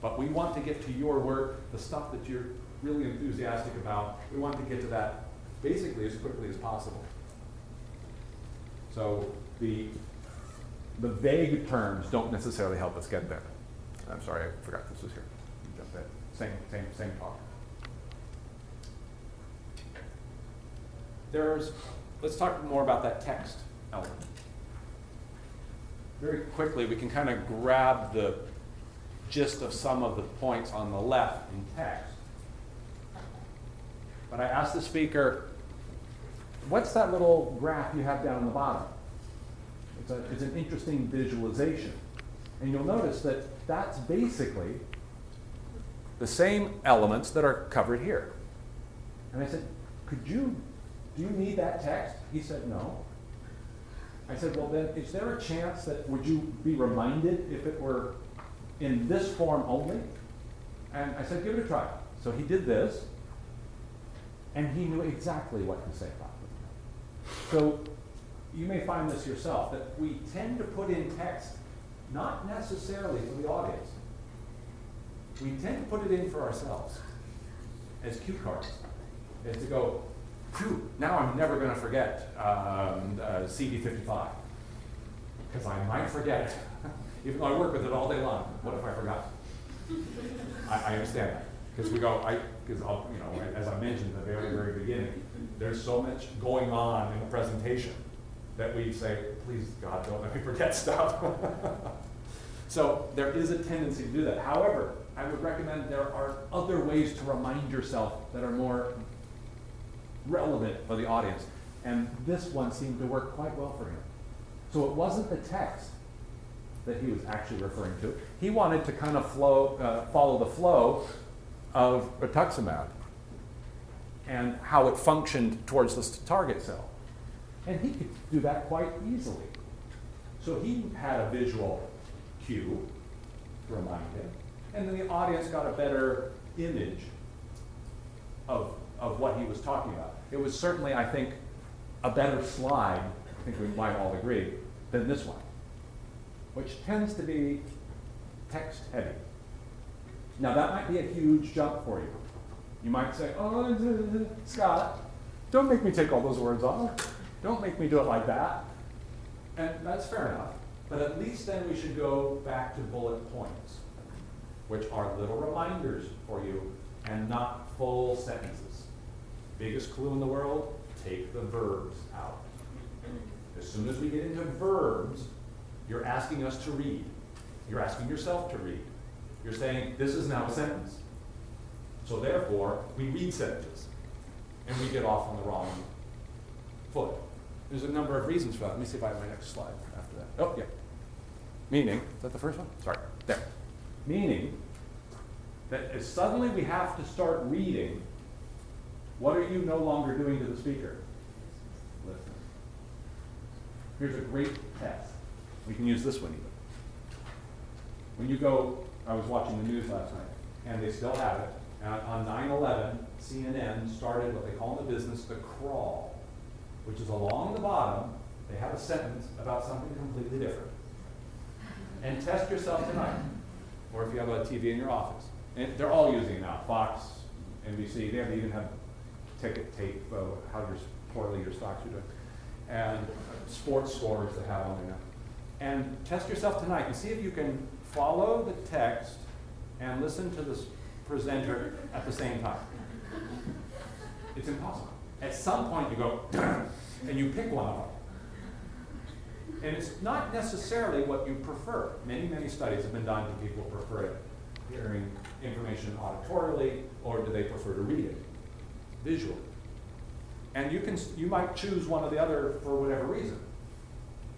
but we want to get to your work, the stuff that you're really enthusiastic about. We want to get to that basically as quickly as possible. So the, the vague terms don't necessarily help us get there. I'm sorry, I forgot this was here. Jump. Same, same, same talk. There's, let's talk more about that text element. Very quickly, we can kind of grab the gist of some of the points on the left in text. But I asked the speaker, what's that little graph you have down on the bottom? It's, it's an interesting visualization. And you'll notice that that's basically the same elements that are covered here. And I said, could you, do you need that text? He said, no. I said, well then, is there a chance that, would you be reminded if it were in this form only? And I said, give it a try. So he did this, and he knew exactly what to say about it. So you may find this yourself, that we tend to put in text not necessarily for the audience. We tend to put it in for ourselves as cue cards, as to go, phew, now I'm never going to forget um, uh, CD 55, because I might forget. Even though I work with it all day long, what if I forgot? I, I understand that, because we go, I, because you know, as I mentioned at the very, very beginning, there's so much going on in the presentation that we say, please, God, don't let me forget stuff. so there is a tendency to do that. However, I would recommend there are other ways to remind yourself that are more relevant for the audience. And this one seemed to work quite well for him. So it wasn't the text that he was actually referring to. He wanted to kind of flow, uh, follow the flow of rituximab and how it functioned towards the target cell. And he could do that quite easily. So he had a visual cue to remind him, and then the audience got a better image of, of what he was talking about. It was certainly, I think, a better slide, I think we might all agree, than this one, which tends to be text heavy. Now, that might be a huge jump for you. You might say, oh, Scott, don't make me take all those words off. Don't make me do it like that. And that's fair enough. But at least then we should go back to bullet points, which are little reminders for you and not full sentences. Biggest clue in the world take the verbs out. As soon as we get into verbs, you're asking us to read. You're asking yourself to read. You're saying, this is now a sentence. So therefore, we read sentences and we get off on the wrong foot. There's a number of reasons for that. Let me see if I have my next slide after that. Oh, yeah. Meaning, is that the first one? Sorry, there. Meaning that if suddenly we have to start reading, what are you no longer doing to the speaker? Listen. Here's a great test. We can use this one even. When you go, I was watching the news last night, and they still have it. And on 9/11, CNN started what they call in the business the crawl, which is along the bottom, they have a sentence about something completely different. And test yourself tonight, or if you have a TV in your office. And they're all using it now, Fox, NBC, they even have ticket tape, uh, how your, poorly your stocks are doing. And sports scores they have on there now. And test yourself tonight and see if you can follow the text and listen to this presenter at the same time. It's impossible. At some point you go, and you pick one of them. And it's not necessarily what you prefer. Many, many studies have been done to people prefer it hearing information auditorily, or do they prefer to read it visually? And you can, you might choose one or the other for whatever reason.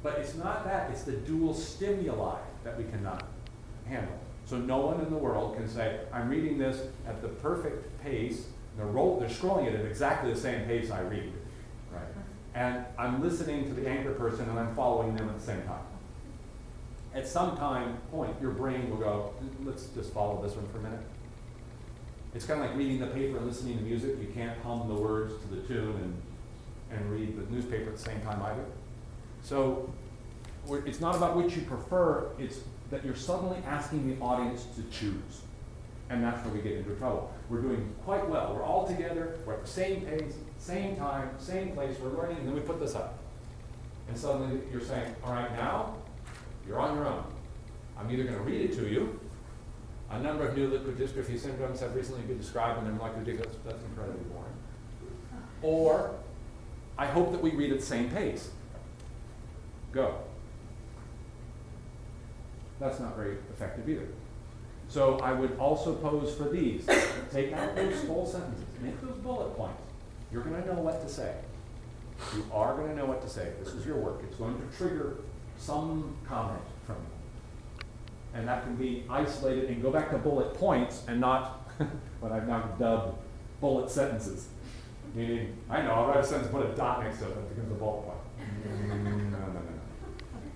But it's not that, it's the dual stimuli that we cannot handle. So no one in the world can say, I'm reading this at the perfect pace, they're roll, they're scrolling it at exactly the same pace I read. Right. And I'm listening to the anchor person and I'm following them at the same time. At some time, point, your brain will go, let's just follow this one for a minute. It's kind of like reading the paper and listening to music. You can't hum the words to the tune and, and read the newspaper at the same time either. So it's not about which you prefer, it's that you're suddenly asking the audience to choose. And that's where we get into trouble. We're doing quite well. We're all together, we're at the same pace, same time, same place, we're learning, and then we put this up. And suddenly you're saying, all right, now, you're on your own. I'm either gonna read it to you. A number of new leukodystrophy syndromes have recently been described, and I'm like, ridiculous, that's incredibly boring. Or, I hope that we read at the same pace. Go. That's not very effective either. So I would also pose for these, take out those full sentences, make those bullet points. You're gonna know what to say. You are gonna know what to say. This is your work. It's going to trigger some comment from you. And that can be isolated and go back to bullet points and not what I've now dubbed bullet sentences. Meaning, I know, I'll write a sentence, put a dot next to it, it becomes a bullet point. No, no, no.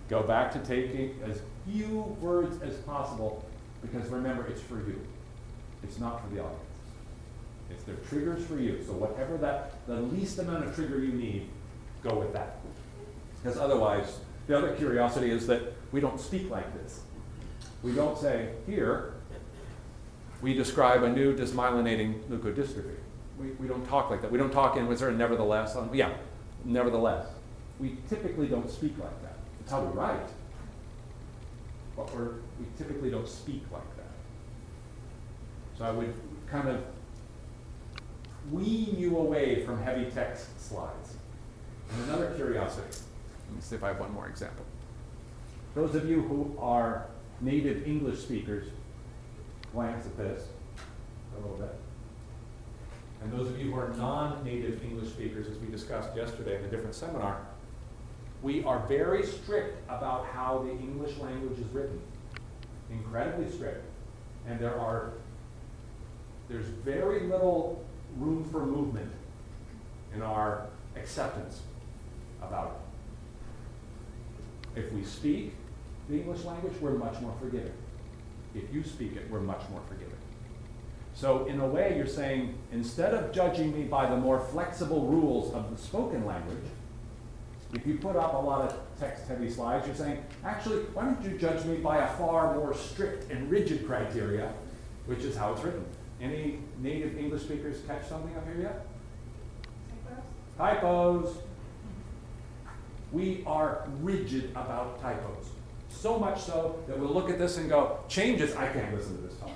Go back to taking as few words as possible, because remember, it's for you. It's not for the audience. It's their triggers for you. So whatever that, the least amount of trigger you need, go with that. Because otherwise, the other curiosity is that we don't speak like this. We don't say, here, we describe a new dysmyelinating leukodystrophy. We, we don't talk like that. We don't talk in, was there a nevertheless on, yeah, nevertheless. We typically don't speak like that. It's how we write. But we're, we typically don't speak like that. So I would kind of wean you away from heavy text slides. And another curiosity, let me see if I have one more example. Those of you who are native English speakers, glance at this a little bit. And those of you who are non-native English speakers, as we discussed yesterday in a different seminar, we are very strict about how the English language is written. Incredibly strict. And there are, there's very little room for movement in our acceptance about it. If we speak the English language, we're much more forgiving. If you speak it, we're much more forgiving. So in a way, you're saying, instead of judging me by the more flexible rules of the spoken language, if you put up a lot of text-heavy slides, you're saying, actually, why don't you judge me by a far more strict and rigid criteria, which is how it's written. Any native English speakers catch something up here yet? Typos. typos. We are rigid about typos. So much so that we'll look at this and go, changes, I can't listen to this talk.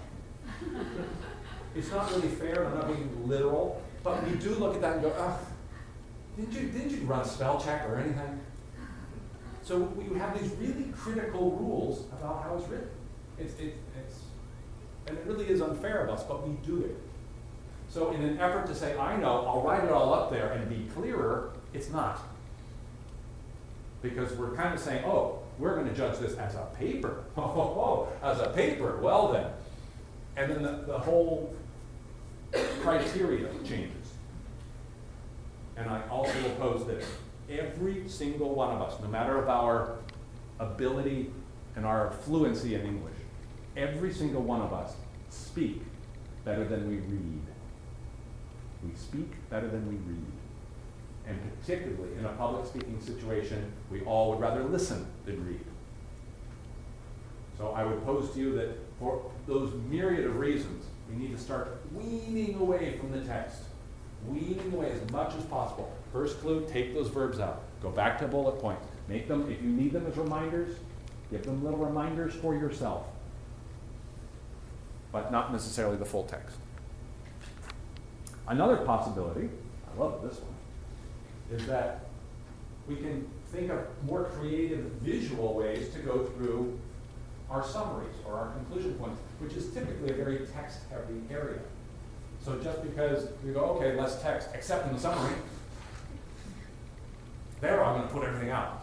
it's not really fair, I'm not being literal, but we do look at that and go, ugh, didn't you, didn't you run spell check or anything? So we have these really critical rules about how it's written. It's, it, it's, and it really is unfair of us, but we do it. So in an effort to say, I know, I'll write it all up there and be clearer, it's not. Because we're kind of saying, oh, we're gonna judge this as a paper. Oh, as a paper, well then. And then the, the whole criteria changes. And I also oppose this. Every single one of us, no matter of our ability and our fluency in English, every single one of us speak better than we read. We speak better than we read. And particularly in a public speaking situation, we all would rather listen than read. So I would pose to you that for those myriad of reasons, we need to start weaning away from the text. Weaning away as much as possible. First clue, take those verbs out. Go back to bullet points. Make them, if you need them as reminders, give them little reminders for yourself. But not necessarily the full text. Another possibility, I love this one, is that we can think of more creative visual ways to go through our summaries or our conclusion points, which is typically a very text-heavy area. So just because we go, okay, less text, except in the summary, there I'm gonna put everything out.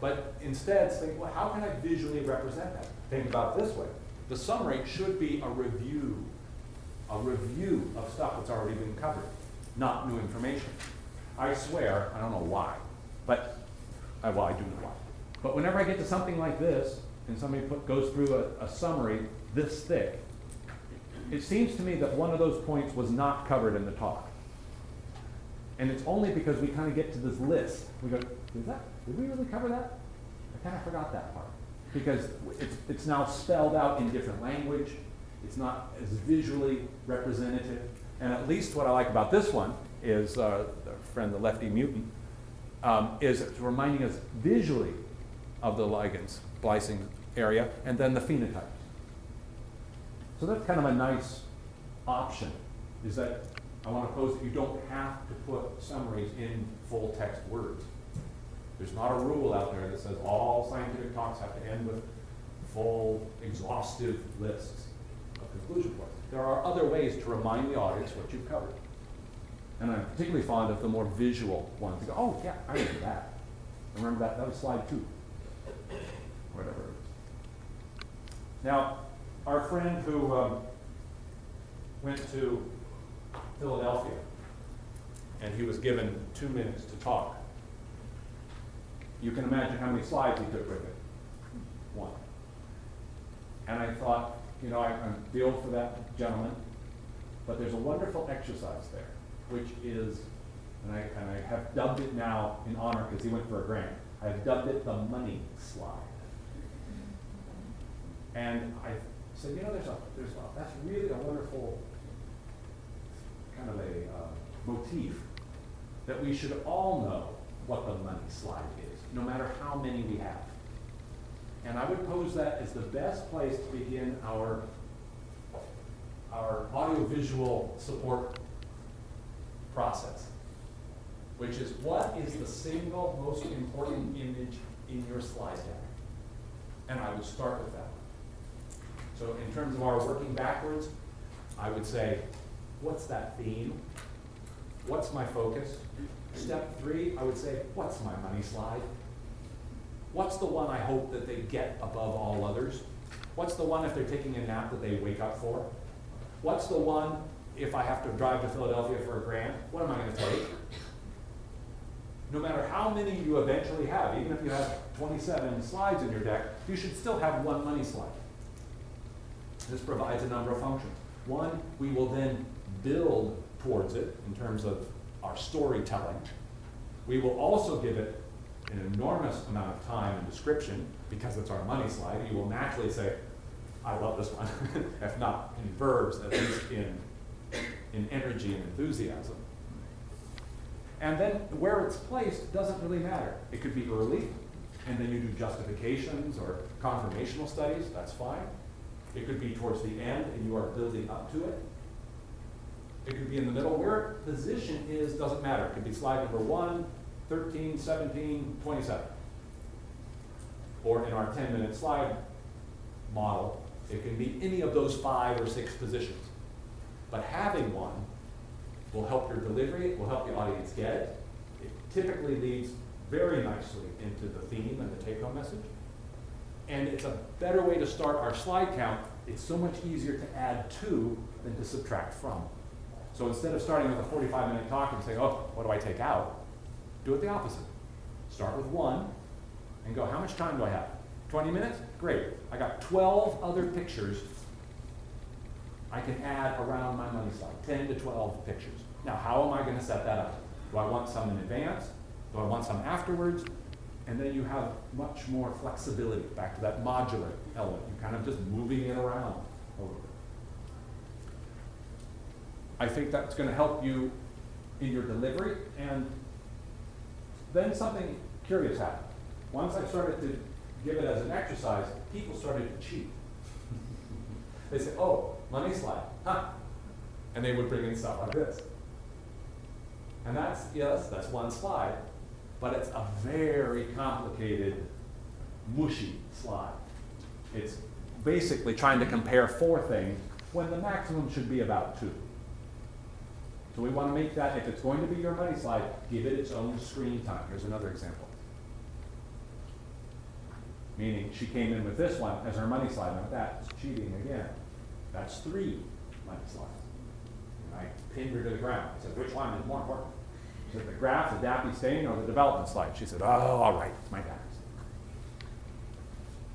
But instead, think, well, how can I visually represent that? Think about it this way. The summary should be a review, a review of stuff that's already been covered, not new information. I swear, I don't know why, but, uh, well, I do know why. But whenever I get to something like this, and somebody put, goes through a, a summary this thick, it seems to me that one of those points was not covered in the talk. And it's only because we kind of get to this list, we go, is that, did we really cover that? I kind of forgot that part. Because it's, it's now spelled out in different language, it's not as visually representative. And at least what I like about this one is, uh, our friend the lefty mutant, um, is it's reminding us visually of the ligands, splicing area, and then the phenotypes. So that's kind of a nice option, is that I want to pose that you don't have to put summaries in full text words. There's not a rule out there that says all scientific talks have to end with full, exhaustive lists of conclusion points. There are other ways to remind the audience what you've covered. And I'm particularly fond of the more visual ones. Go, oh, yeah, I remember that. I remember that, that was slide two. Whatever. Now, our friend who um, went to Philadelphia, and he was given two minutes to talk. You can imagine how many slides he took with it. One. And I thought, you know, I, I feel for that gentleman, but there's a wonderful exercise there, which is, and I, and I have dubbed it now in honor because he went for a grant. I've dubbed it the money slide. And I said, you know, there's a, there's a, that's really a wonderful kind of a uh, motif that we should all know what the money slide is, no matter how many we have. And I would pose that as the best place to begin our, our audiovisual support process, which is what is the single most important image in your slide deck? And I would start with that. So in terms of our working backwards, I would say, what's that theme? What's my focus? Step three, I would say, what's my money slide? What's the one I hope that they get above all others? What's the one if they're taking a nap that they wake up for? What's the one if I have to drive to Philadelphia for a grant? What am I gonna take? No matter how many you eventually have, even if you have twenty-seven slides in your deck, you should still have one money slide. This provides a number of functions. One, we will then build towards it in terms of our storytelling. We will also give it an enormous amount of time and description because it's our money slide. You will naturally say, I love this one, if not in verbs, at least in, in energy and enthusiasm. And then where it's placed doesn't really matter. It could be early, and then you do justifications or confirmational studies, that's fine. It could be towards the end and you are building up to it. It could be in the middle. Where position is doesn't matter. It could be slide number one, 13, 17, 27. Or in our 10 minute slide model, it can be any of those five or six positions. But having one will help your delivery, it will help the audience get it. It typically leads very nicely into the theme and the take home message. And it's a better way to start our slide count. It's so much easier to add to than to subtract from. So instead of starting with a 45 minute talk and saying, oh, what do I take out? Do it the opposite. Start with one and go, how much time do I have? 20 minutes? Great. I got 12 other pictures. I can add around my money slide, ten to twelve pictures. Now, how am I gonna set that up? Do I want some in advance? Do I want some afterwards? And then you have much more flexibility, back to that modular element, you're kind of just moving it around a little bit. I think that's gonna help you in your delivery, and then something curious happened. Once I started to give it as an exercise, people started to cheat. They said, oh, money slide, huh? And they would bring in stuff like this. And that's, yes, that's one slide, but it's a very complicated, mushy slide. It's basically trying to compare four things when the maximum should be about two. So we want to make that, if it's going to be your money slide, give it its own screen time. Here's another example. Meaning, she came in with this one as her money slide, now that's cheating again. That's three money slides. And I pinned her to the ground. I said, which one is more important? Is it the graph, the DAPI stain, or the development slide? She said, oh, all right, it's my DAPI.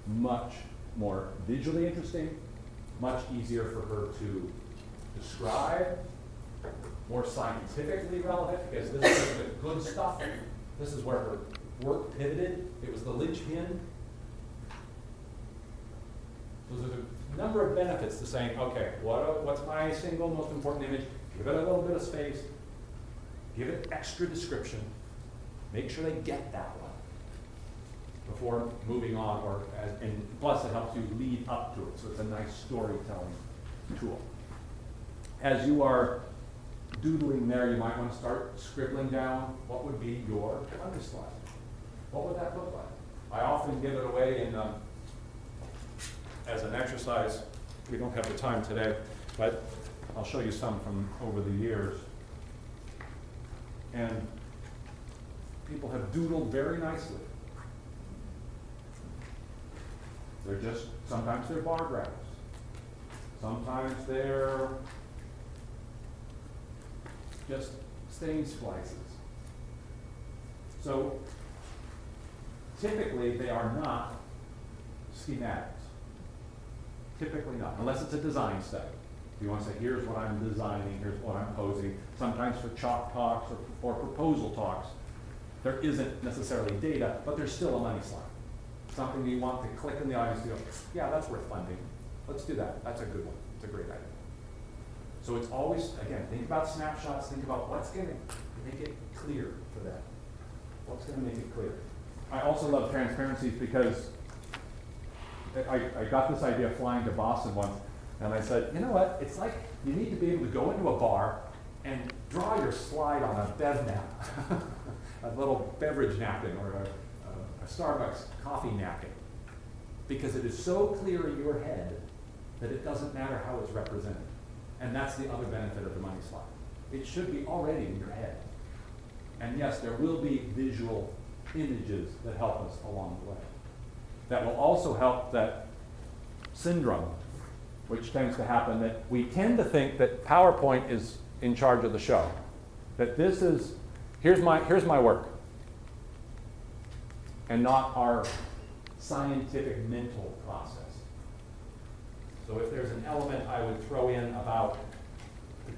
Much more visually interesting, much easier for her to describe, more scientifically relevant, because this is the good stuff. This is where her work pivoted. It was the linchpin. So there's a number of benefits to saying, okay, what, what's my single most important image? Give it a little bit of space, give it extra description, make sure they get that one before moving on, or, as- and plus it helps you lead up to it, so it's a nice storytelling tool. As you are doodling there, you might want to start scribbling down what would be your money slide. What would that look like? I often give it away in, um, as an exercise. We don't have the time today, but I'll show you some from over the years. And people have doodled very nicely. They're just, sometimes they're bar graphs. Sometimes they're just stain splices. So typically, they are not schematics. Typically not, unless it's a design study. You want to say, here's what I'm designing, here's what I'm posing. Sometimes for chalk talks or, or proposal talks, there isn't necessarily data, but there's still a money slide. Something you want to click in the audience to go, yeah, that's worth funding. Let's do that. That's a good one. It's a great idea. So it's always, again, think about snapshots, think about what's gonna make it clear for them. What's gonna make it clear? I also love transparencies because I, I got this idea flying to Boston once, and I said, you know what, it's like you need to be able to go into a bar and draw your slide on a bev nap, a little beverage napkin or a, a- a Starbucks coffee napkin. Because it is so clear in your head that it doesn't matter how it's represented. And that's the other benefit of the money slide. It should be already in your head. And yes, there will be visual images that help us along the way. That will also help that syndrome, which tends to happen, that we tend to think that PowerPoint is in charge of the show. That this is, here's my, here's my work. And not our scientific mental process. So if there's an element I would throw in about,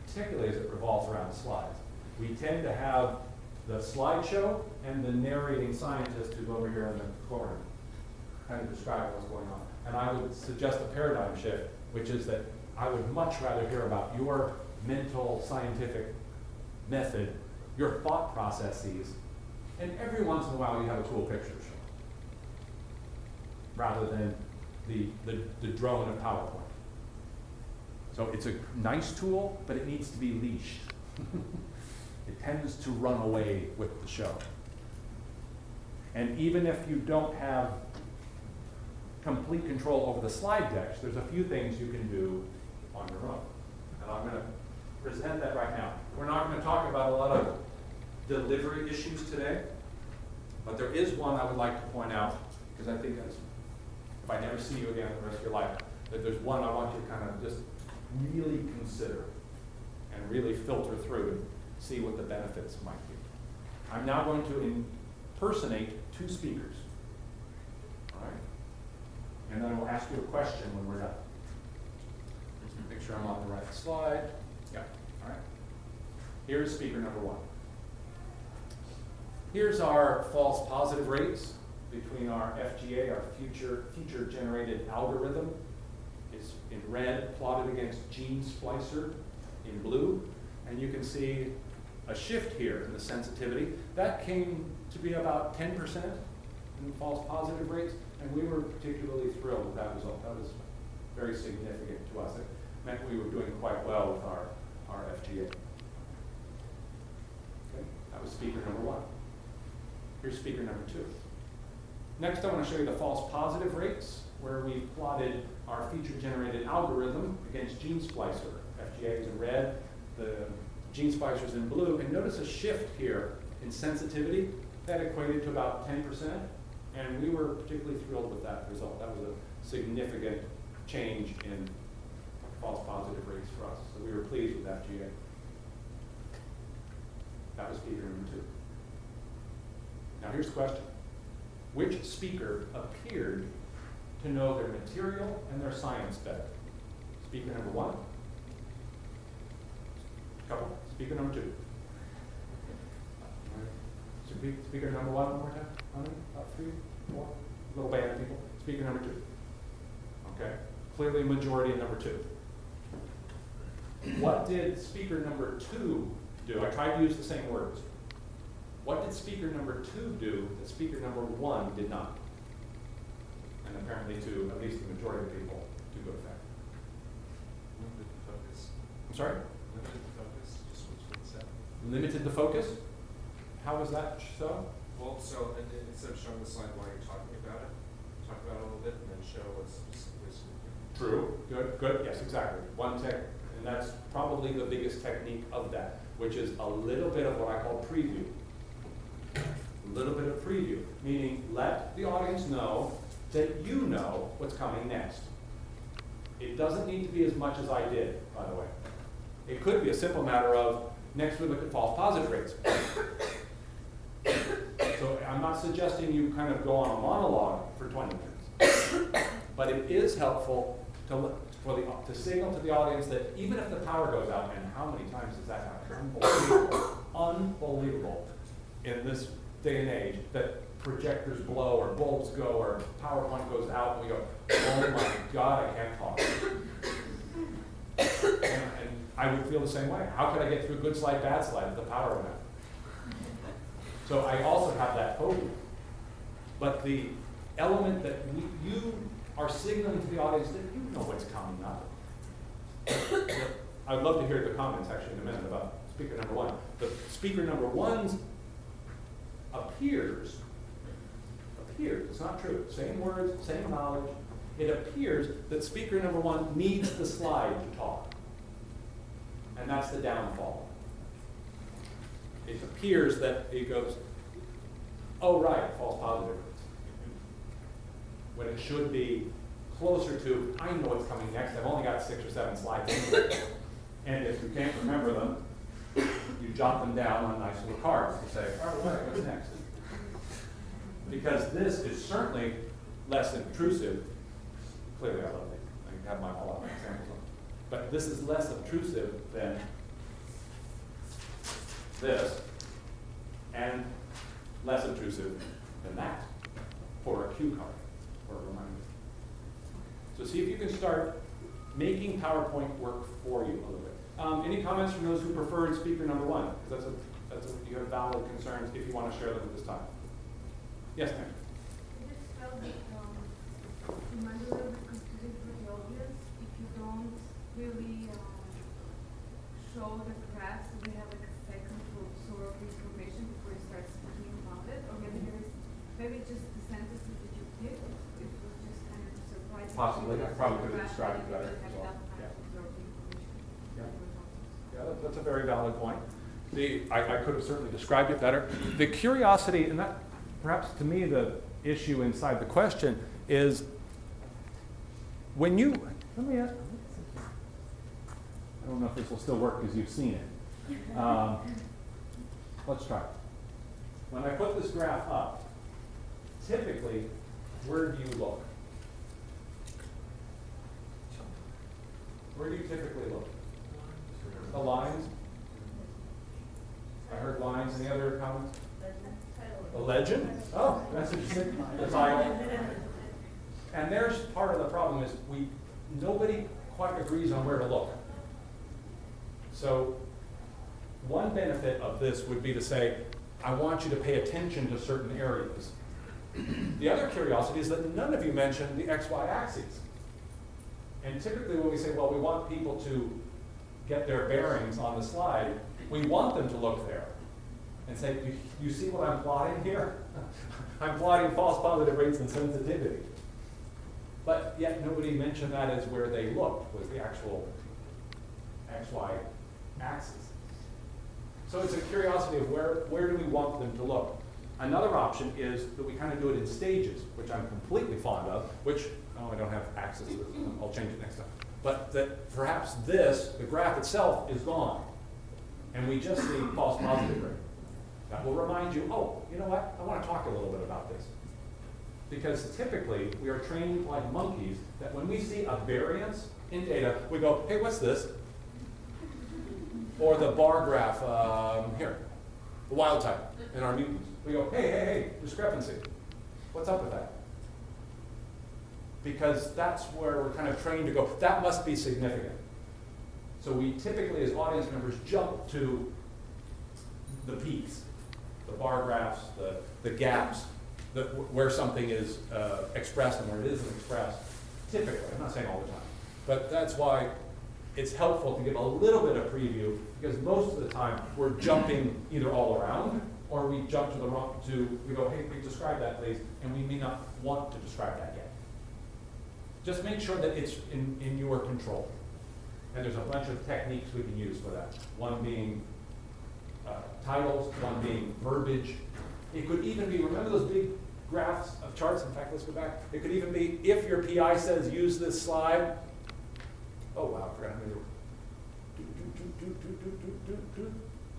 particularly as it revolves around slides, we tend to have the slideshow and the narrating scientist who's over here in the corner, kind of describing what's going on. And I would suggest a paradigm shift, which is that I would much rather hear about your mental scientific method, your thought processes, and every once in a while you have a cool picture show rather than the, the, the drone of PowerPoint. So it's a nice tool, but it needs to be leashed. it tends to run away with the show. And even if you don't have complete control over the slide decks, there's a few things you can do on your own. And I'm gonna present that right now. We're not gonna talk about a lot of delivery issues today, but there is one I would like to point out, because I think that's, if I never see you again for the rest of your life, that there's one I want you to kind of just really consider and really filter through and see what the benefits might be. I'm now going to impersonate two speakers. All right? And then I will ask you a question when we're done. Make sure I'm on the right slide. Yeah, all right. Here's speaker number one. Here's our false positive rates between our FGA, our future, feature generated algorithm is in red plotted against Gene Splicer in blue. And you can see a shift here in the sensitivity. That came to be about ten percent in false positive rates, and we were particularly thrilled with that result. That was very significant to us. It meant we were doing quite well with our, our FGA. Okay, that was speaker number one. Here's speaker number two. Next, I want to show you the false positive rates, where we've plotted our feature-generated algorithm against Gene Splicer. FGA is in red, the Gene Splicer is in blue, and notice a shift here in sensitivity. That equated to about ten percent, and we were particularly thrilled with that result. That was a significant change in false positive rates for us, so we were pleased with FGA. That was speaker number two. Now here's the question. Which speaker appeared to know their material and their science better? Speaker number one? Couple. Speaker number two? Speaker number one, one more time? About three, four? Little band of people. Speaker number two? Okay. Clearly majority of number two. What did speaker number two do? I tried to use the same words. What did speaker number two do that speaker number one did not? And apparently to at least the majority of people, to good effect. Limited the focus, I'm sorry? limited the focus, just what you said. Limited the focus? How was that so? Well, so, and then instead of showing the slide while you're talking about it, talk about it a little bit and then show what's specifically. True. Good, good, yes, exactly. One tech, and that's probably the biggest technique of that, which is a little bit of what I call preview. A little bit of preview, meaning let the audience know that you know what's coming next. It doesn't need to be as much as I did, by the way. It could be a simple matter of, next we look at false positive rates. So I'm not suggesting you kind of go on a monologue for twenty minutes. But it is helpful to, let- for the, to signal to the audience that even if the power goes out, and how many times does that happen? Unbelievable, unbelievable in this day and age, that projectors blow, or bulbs go, or PowerPoint goes out, and we go, oh my God, I can't talk. And, and I would feel the same way. How could I get through good slide, bad slide the power out? So I also have that phobia. But the element that we, you are signaling to the audience that you know what's coming up. I'd love to hear the comments actually in a minute about speaker number one. The speaker number one's appears, appears, it's not true, same words, same knowledge. It appears that speaker number one needs the slide to talk. And that's the downfall it appears that he goes, oh, right, false positive. When it should be closer to, I know what's coming next, I've only got six or seven slides. anyway." And if you can't remember them, you jot them down on nice little cards and say, all right, what's next? Because this is certainly less intrusive. Clearly, I love it. I can have my, all of my examples on. But this is less obtrusive than this, and less obtrusive than that for a cue card, or a reminder. So see if you can start making PowerPoint work for you a little bit. Um, any comments from those who preferred speaker number one? Because that's a, that's a, you have valid concerns if you want to share them at this time. Yes, ma'am? I just felt that, um, it might be a little bit confusing for the audience if you don't really, um, show the graphs, so they have like a second to absorb the information before you start speaking about it, or maybe there is, maybe just the sentences that you picked, it was just kind of surprising. Possibly. I probably could have described it better as well. Yeah. to absorb the information. Yeah. that we're talking about. Yeah, that- that's a very valid point. The, I, I could have certainly described it better. The curiosity, and that, perhaps to me, the issue inside the question is, when you, let me ask, I don't know if this will still work because you've seen it. Um, Let's try. When I put this graph up, typically, where do you look? Where do you typically look? The lines? I heard lines, any other comments? The legend? Oh, that's interesting, the title. And there's part of the problem is we, nobody quite agrees on where to look. So, one benefit of this would be to say, I want you to pay attention to certain areas. The other curiosity is that none of you mentioned the XY axes. And typically when we say, well, we want people to get their bearings on the slide, we want them to look there and say, you, you see what I'm plotting here? I'm plotting false positive rates and sensitivity. But yet nobody mentioned that as where they looked, was the actual XY axis. So it's a curiosity of where, where do we want them to look? Another option is that we kind of do it in stages, which I'm completely fond of, which, oh, I don't have access to I'll change it next time. But that perhaps this, the graph itself, is gone. And we just see false positive rate. That will remind you, oh, you know what, I want to talk a little bit about this. Because typically, we are trained like monkeys that when we see a variance in data, we go, hey, what's this? Or the bar graph um, here, the wild type in our mutants. We go, hey, hey, hey, discrepancy. What's up with that? Because that's where we're kind of trained to go, that must be significant. So we typically, as audience members, jump to the peaks, the bar graphs, the, the gaps, the, where something is uh, expressed and where it isn't expressed. Typically, I'm not saying all the time. But that's why it's helpful to give a little bit of preview, because most of the time, we're jumping either all around, or we jump to the wrong, to, we go, hey, please describe that, please, and we may not want to describe that yet. Just make sure that it's in, in your control. And there's a bunch of techniques we can use for that. One being titles, one being verbiage. It could even be, remember those big graphs of charts? In fact, let's go back. It could even be, if your PI says use this slide, oh wow, I.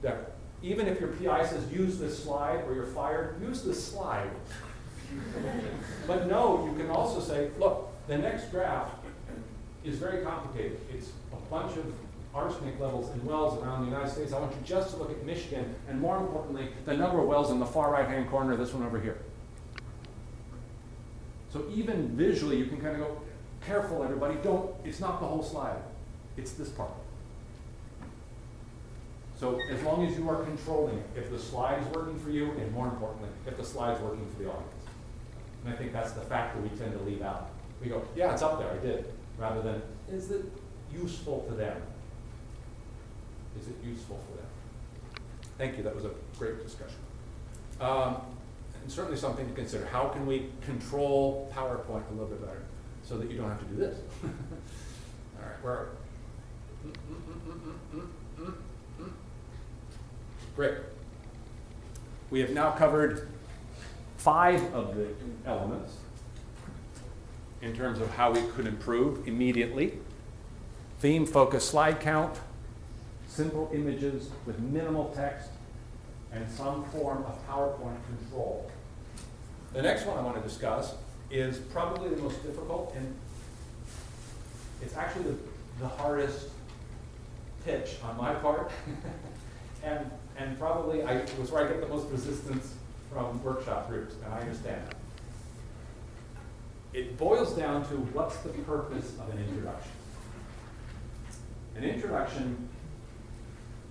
There. Even if your PI says use this slide or you're fired, use this slide. but no, you can also say, look, the next graph is very complicated. It's a bunch of arsenic levels in wells around the United States. I want you just to look at Michigan, and more importantly, the number of wells in the far right-hand corner, this one over here. So even visually, you can kind of go, careful everybody, don't, it's not the whole slide. It's this part. So as long as you are controlling it, if the slide is working for you, and more importantly, if the slide's working for the audience. And I think that's the factor we tend to leave out. We go, yeah, it's up there, I did, rather than, is it useful to them? Is it useful for them? Thank you, that was a great discussion. Um, and certainly something to consider. How can we control PowerPoint a little bit better so that you don't have to do this? All right, where are we? Great. We have now covered five of the elements in terms of how we could improve immediately. Theme, focus, slide count, simple images with minimal text, and some form of PowerPoint control. The next one I want to discuss is probably the most difficult, and it's actually the, the hardest pitch on my part. and, and probably I, was where I get the most resistance from workshop groups, and I understand that. It boils down to what's the purpose of an introduction. An introduction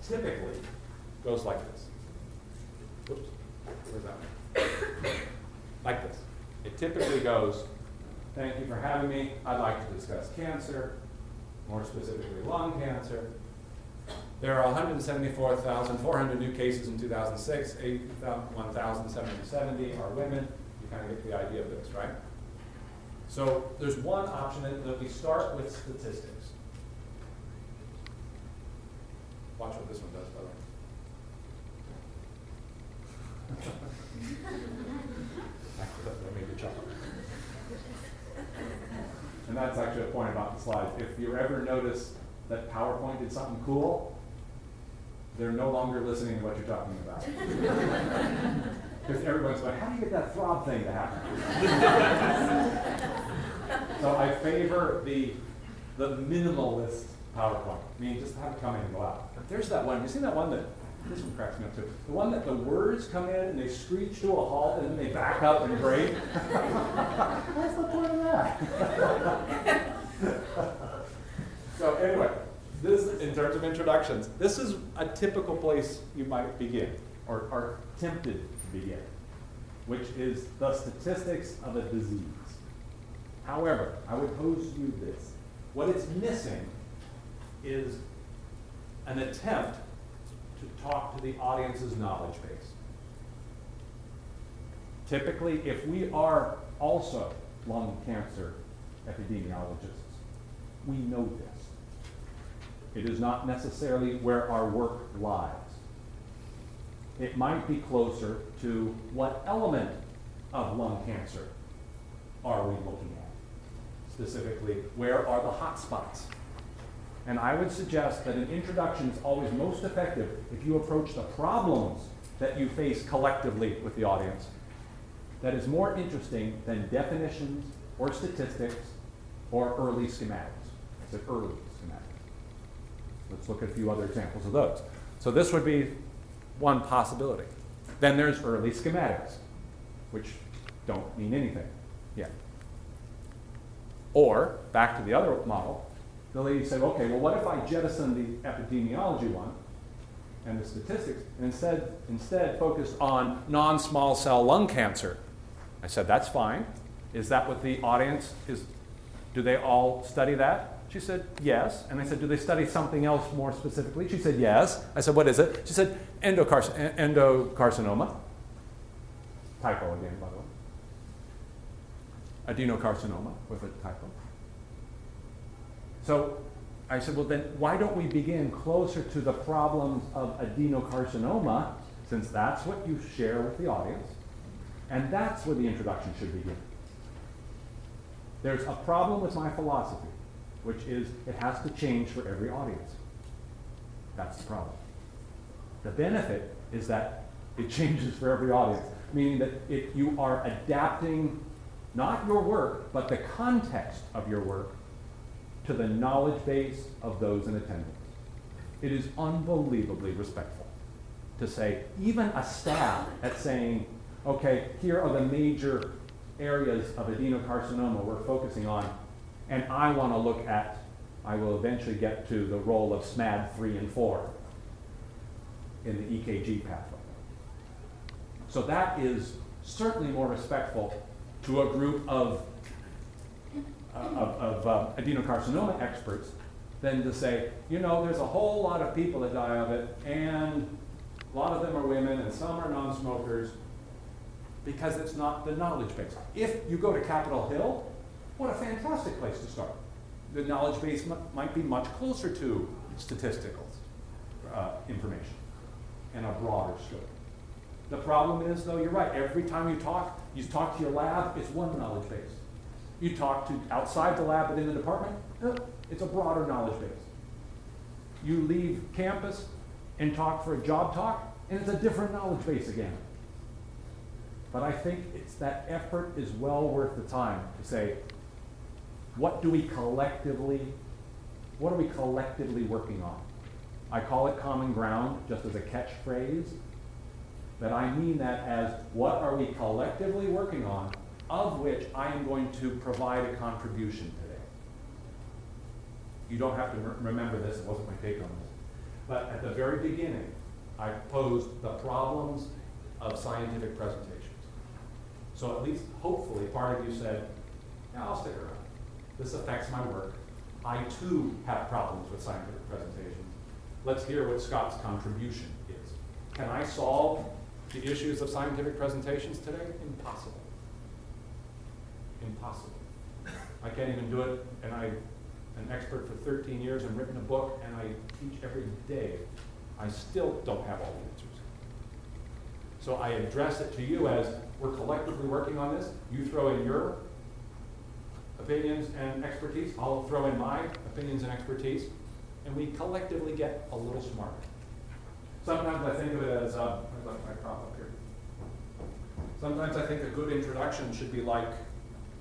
typically goes like this. Whoops, where's that? like this. It typically goes, thank you for having me. I'd like to discuss cancer, more specifically lung cancer. There are 174,400 new cases in 2006, 81,770 are women. You kind of get the idea of this, right? So there's one option that we start with statistics. Watch what this one does, by the way. That made you chuckle. And that's actually a point about the slides. If you ever notice that PowerPoint did something cool, they're no longer listening to what you're talking about. Because everyone's going, how do you get that throb thing to happen? so I favor the, the minimalist PowerPoint. I mean, just have it come in and go out. But there's that one, you seen that one that, this one cracks me up too. The one that the words come in and they screech to a halt and then they back up and break. What's the point of that? So anyway, this, in terms of introductions, this is a typical place you might begin, or are tempted to begin, which is the statistics of a disease. However, I would pose to you this. What it's missing is an attempt to talk to the audience's knowledge base. Typically, if we are also lung cancer epidemiologists, we know this. It is not necessarily where our work lies. It might be closer to what element of lung cancer are we looking at? Specifically, where are the hot spots? And I would suggest that an introduction is always most effective if you approach the problems that you face collectively with the audience. That is more interesting than definitions or statistics or early schematics. I said early schematics. Let's look at a few other examples of those. So this would be one possibility. Then there's early schematics, which don't mean anything yet. Or, back to the other model, the lady said, okay, well, what if I jettison the epidemiology one and the statistics and instead, instead focus on non small cell lung cancer? I said, that's fine. Is that what the audience is? Do they all study that? She said, yes. And I said, do they study something else more specifically? She said, yes. I said, what is it? She said, endocarc- endocarcinoma. Typo again, by the way. Adenocarcinoma with a typo. So I said, well, then why don't we begin closer to the problems of adenocarcinoma, since that's what you share with the audience, and that's where the introduction should begin. There's a problem with my philosophy, which is it has to change for every audience. That's the problem. The benefit is that it changes for every audience, meaning that you are adapting not your work, but the context of your work to the knowledge base of those in attendance. It is unbelievably respectful to say, even a stab at saying, okay, here are the major areas of adenocarcinoma we're focusing on, and I want to look at, I will eventually get to the role of SMAD 3 and 4 in the EKG pathway. So that is certainly more respectful to a group of, uh, of, of uh, adenocarcinoma experts than to say, you know, there's a whole lot of people that die of it, and a lot of them are women, and some are non smokers, because it's not the knowledge base. If you go to Capitol Hill, what a fantastic place to start. The knowledge base m- might be much closer to statistical uh, information and a broader scope. The problem is, though, you're right. Every time you talk, you talk to your lab, it's one knowledge base. You talk to outside the lab within the department, uh, it's a broader knowledge base. You leave campus and talk for a job talk, and it's a different knowledge base again. But I think it's that effort is well worth the time to say, what do we collectively, what are we collectively working on? I call it common ground just as a catchphrase, but I mean that as what are we collectively working on, of which I am going to provide a contribution today. You don't have to re- remember this, it wasn't my take on this. But at the very beginning, I posed the problems of scientific presentations. So at least, hopefully, part of you said, yeah, I'll stick around. This affects my work. I too have problems with scientific presentations. Let's hear what Scott's contribution is. Can I solve the issues of scientific presentations today? Impossible. Impossible. I can't even do it, and I'm an expert for 13 years and written a book, and I teach every day. I still don't have all the answers. So I address it to you as we're collectively working on this. You throw in your opinions and expertise. I'll throw in my opinions and expertise, and we collectively get a little smarter. Sometimes I think of it as, uh, I left my prop up here. Sometimes I think a good introduction should be like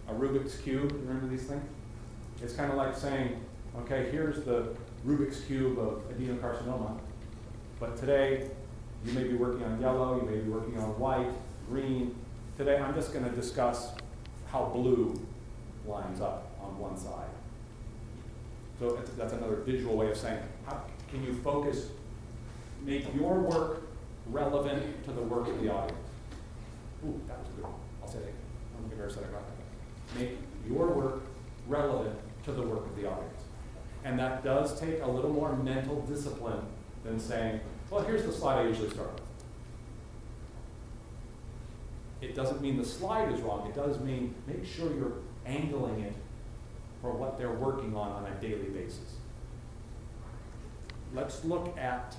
a Rubik's Cube. Remember these things? It's kind of like saying, okay, here's the Rubik's Cube of adenocarcinoma. But today, you may be working on yellow, you may be working on white, green. Today, I'm just gonna discuss how blue lines up on one side. So that's- another visual way of saying, how can you focus, make your work relevant to the work of the audience? Ooh, that was good. I'll say again. I'm gonna say it right. Make your work relevant to the work of the audience. And that does take a little more mental discipline than saying, well, here's the slide I usually start with. It doesn't mean the slide is wrong, it does mean make sure you're angling it for what they're working on on a daily basis. Let's look at,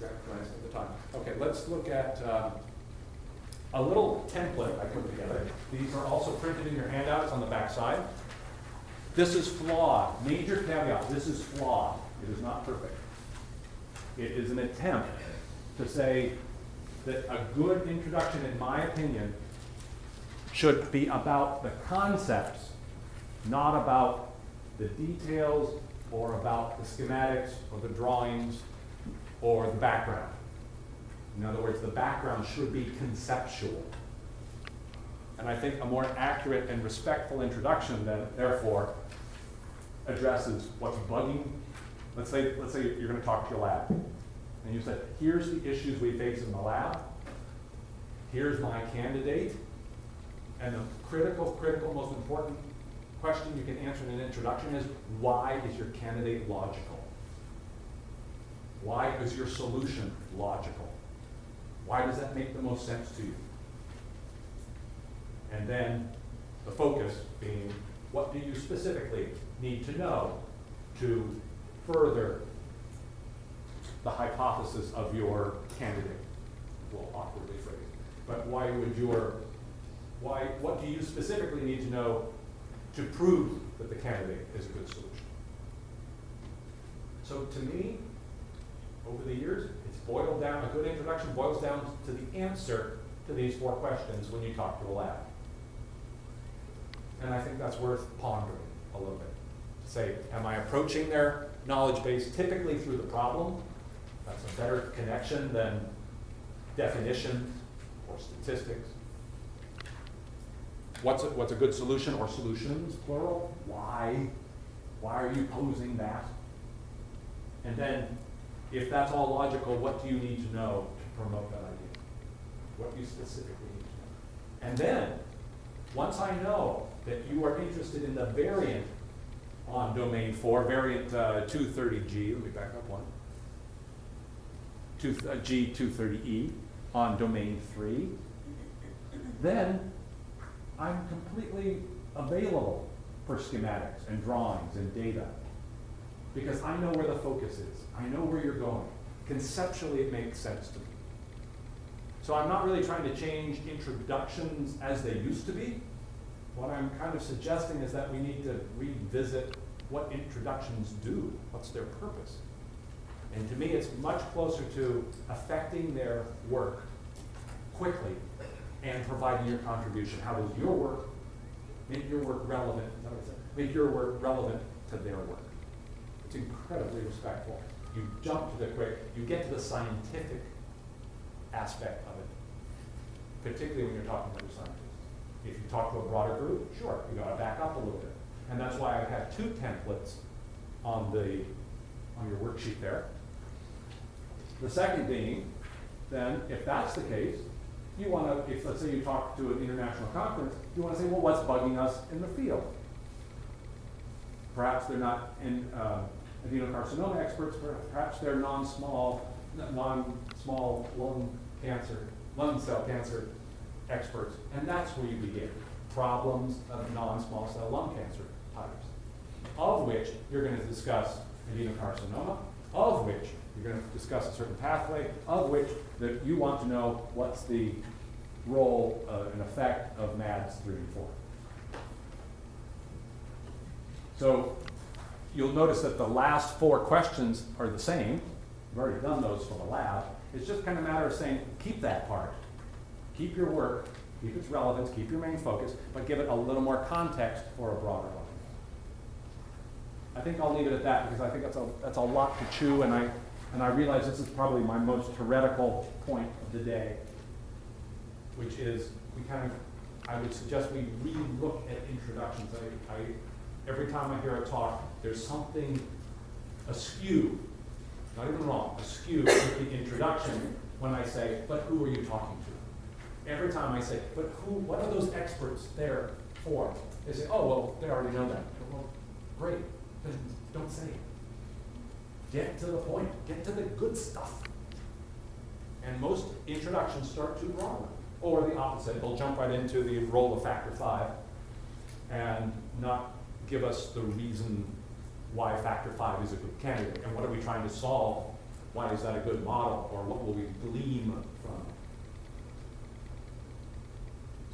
sorry, at the time. Okay, let's look at um, a little template I put together. These are also printed in your handouts on the back side. This is flawed, major caveat, this is flawed, it is not perfect. It is an attempt to say that a good introduction, in my opinion, should be about the concepts, not about the details or about the schematics or the drawings or the background. In other words, the background should be conceptual. And I think a more accurate and respectful introduction then, therefore, addresses what's bugging. Let's say, let's say you're gonna talk to your lab, and you said, here's the issues we face in the lab. Here's my candidate. And the critical, critical, most important question you can answer in an introduction is, why is your candidate logical? Why is your solution logical? Why does that make the most sense to you? And then the focus being, what do you specifically need to know to further the hypothesis of your candidate? A little awkwardly phrased. But why would your, why, what do you specifically need to know to prove that the candidate is a good solution? So to me, over the years, boiled down, a good introduction boils down to the answer to these four questions when you talk to a lab. And I think that's worth pondering a little bit. Say, am I approaching their knowledge base typically through the problem? That's a better connection than definition or statistics. What's a, what's a good solution or solutions, plural? Why? Why are you posing that? And then, if that's all logical, what do you need to know to promote that idea? What do you specifically need to know? And then, once I know that you are interested in the variant on domain four, variant uh, 230G, let me back up one. Two, uh, G230E on domain three, then I'm completely available for schematics and drawings and data. Because I know where the focus is. I know where you're going. Conceptually, it makes sense to me. So I'm not really trying to change introductions as they used to be. What I'm kind of suggesting is that we need to revisit what introductions do. What's their purpose? And to me, it's much closer to affecting their work quickly and providing your contribution. How does your work make your work relevant? Make your work relevant to their work. It's incredibly respectful. You jump to the quick, you get to the scientific aspect of it, particularly when you're talking to other scientists. If you talk to a broader group, sure, you gotta back up a little bit. And that's why I have two templates on the, on your worksheet there. The second being, then, if that's the case, you wanna, if, let's say you talk to an international conference, you wanna say, well, what's bugging us in the field? Perhaps they're not in, uh, adenocarcinoma experts, per- perhaps they're non-small, non-small lung cancer, lung cell cancer experts. And that's where you begin, problems of non-small cell lung cancer types, of which you're gonna discuss adenocarcinoma, of which you're gonna discuss a certain pathway, of which that you want to know what's the role uh, and effect of SMADs three and four. So you'll notice that the last four questions are the same. We've already done those for the lab. It's just kind of a matter of saying, keep that part. Keep your work, keep its relevance, keep your main focus, but give it a little more context for a broader audience. I think I'll leave it at that because I think that's a, that's a lot to chew and I, and I realize this is probably my most heretical point of the day, which is we kind of, I would suggest we really look at introductions. I, I, every time I hear a talk, there's something askew, not even wrong, askew with the introduction when I say, but who are you talking to? Every time I say, but who, what are those experts there for? They say, oh, well, they already know that. Well, great, then don't say it. Get to the point, get to the good stuff. And most introductions start too broad. Or the opposite, they'll jump right into the role of factor five and not give us the reason why factor five is a good candidate and what are we trying to solve? Why is that a good model or what will we glean from it?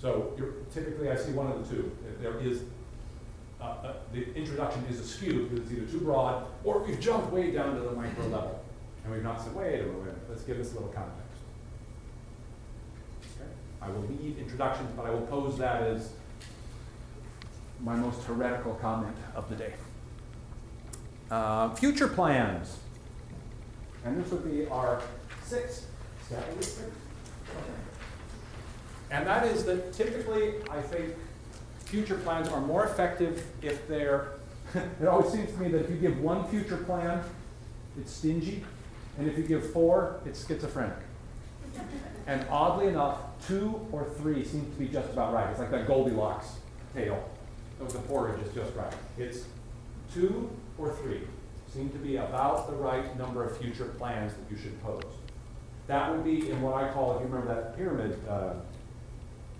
So typically I see one of the two. There is, uh, uh, the introduction is askew because it's either too broad or we've jumped way down to the micro level. And we've not said, wait a minute, let's give this a little context. Okay? I will leave introductions, but I will pose that as my most heretical comment of the day. Uh, future plans. And this would be our sixth step. And that is that typically, I think, future plans are more effective if they're, it always seems to me that if you give one future plan, it's stingy, and if you give four, it's schizophrenic. And oddly enough, two or three seems to be just about right. It's like that Goldilocks tale. So the porridge is just right. It's two or three seem to be about the right number of future plans that you should pose. That would be in what I call, if you remember that pyramid uh,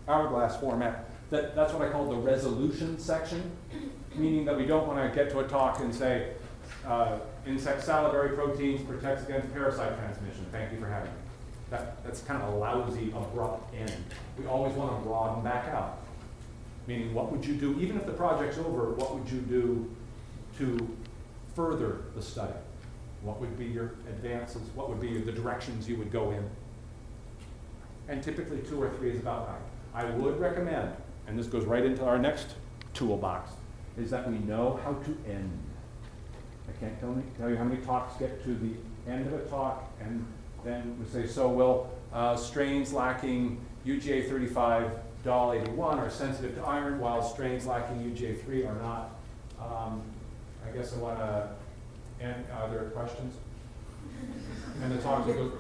hourglass format, that, that's what I call the resolution section, meaning that we don't want to get to a talk and say, uh, insect salivary proteins protects against parasite transmission. Thank you for having me. That, that's kind of a lousy, abrupt end. We always want to broaden back out. Meaning, what would you do, even if the project's over, what would you do to further the study? What would be your advances? What would be the directions you would go in? And typically, two or three is about right. I would recommend, and this goes right into our next toolbox, is that we know how to end. I can't tell, me, tell you how many talks get to the end of a talk, and then we say, so well, uh, strains lacking UGA 35 DOL 81 are sensitive to iron, while strains lacking UJ3 are not. Um, I guess I want to end. Are there questions? And the talk go.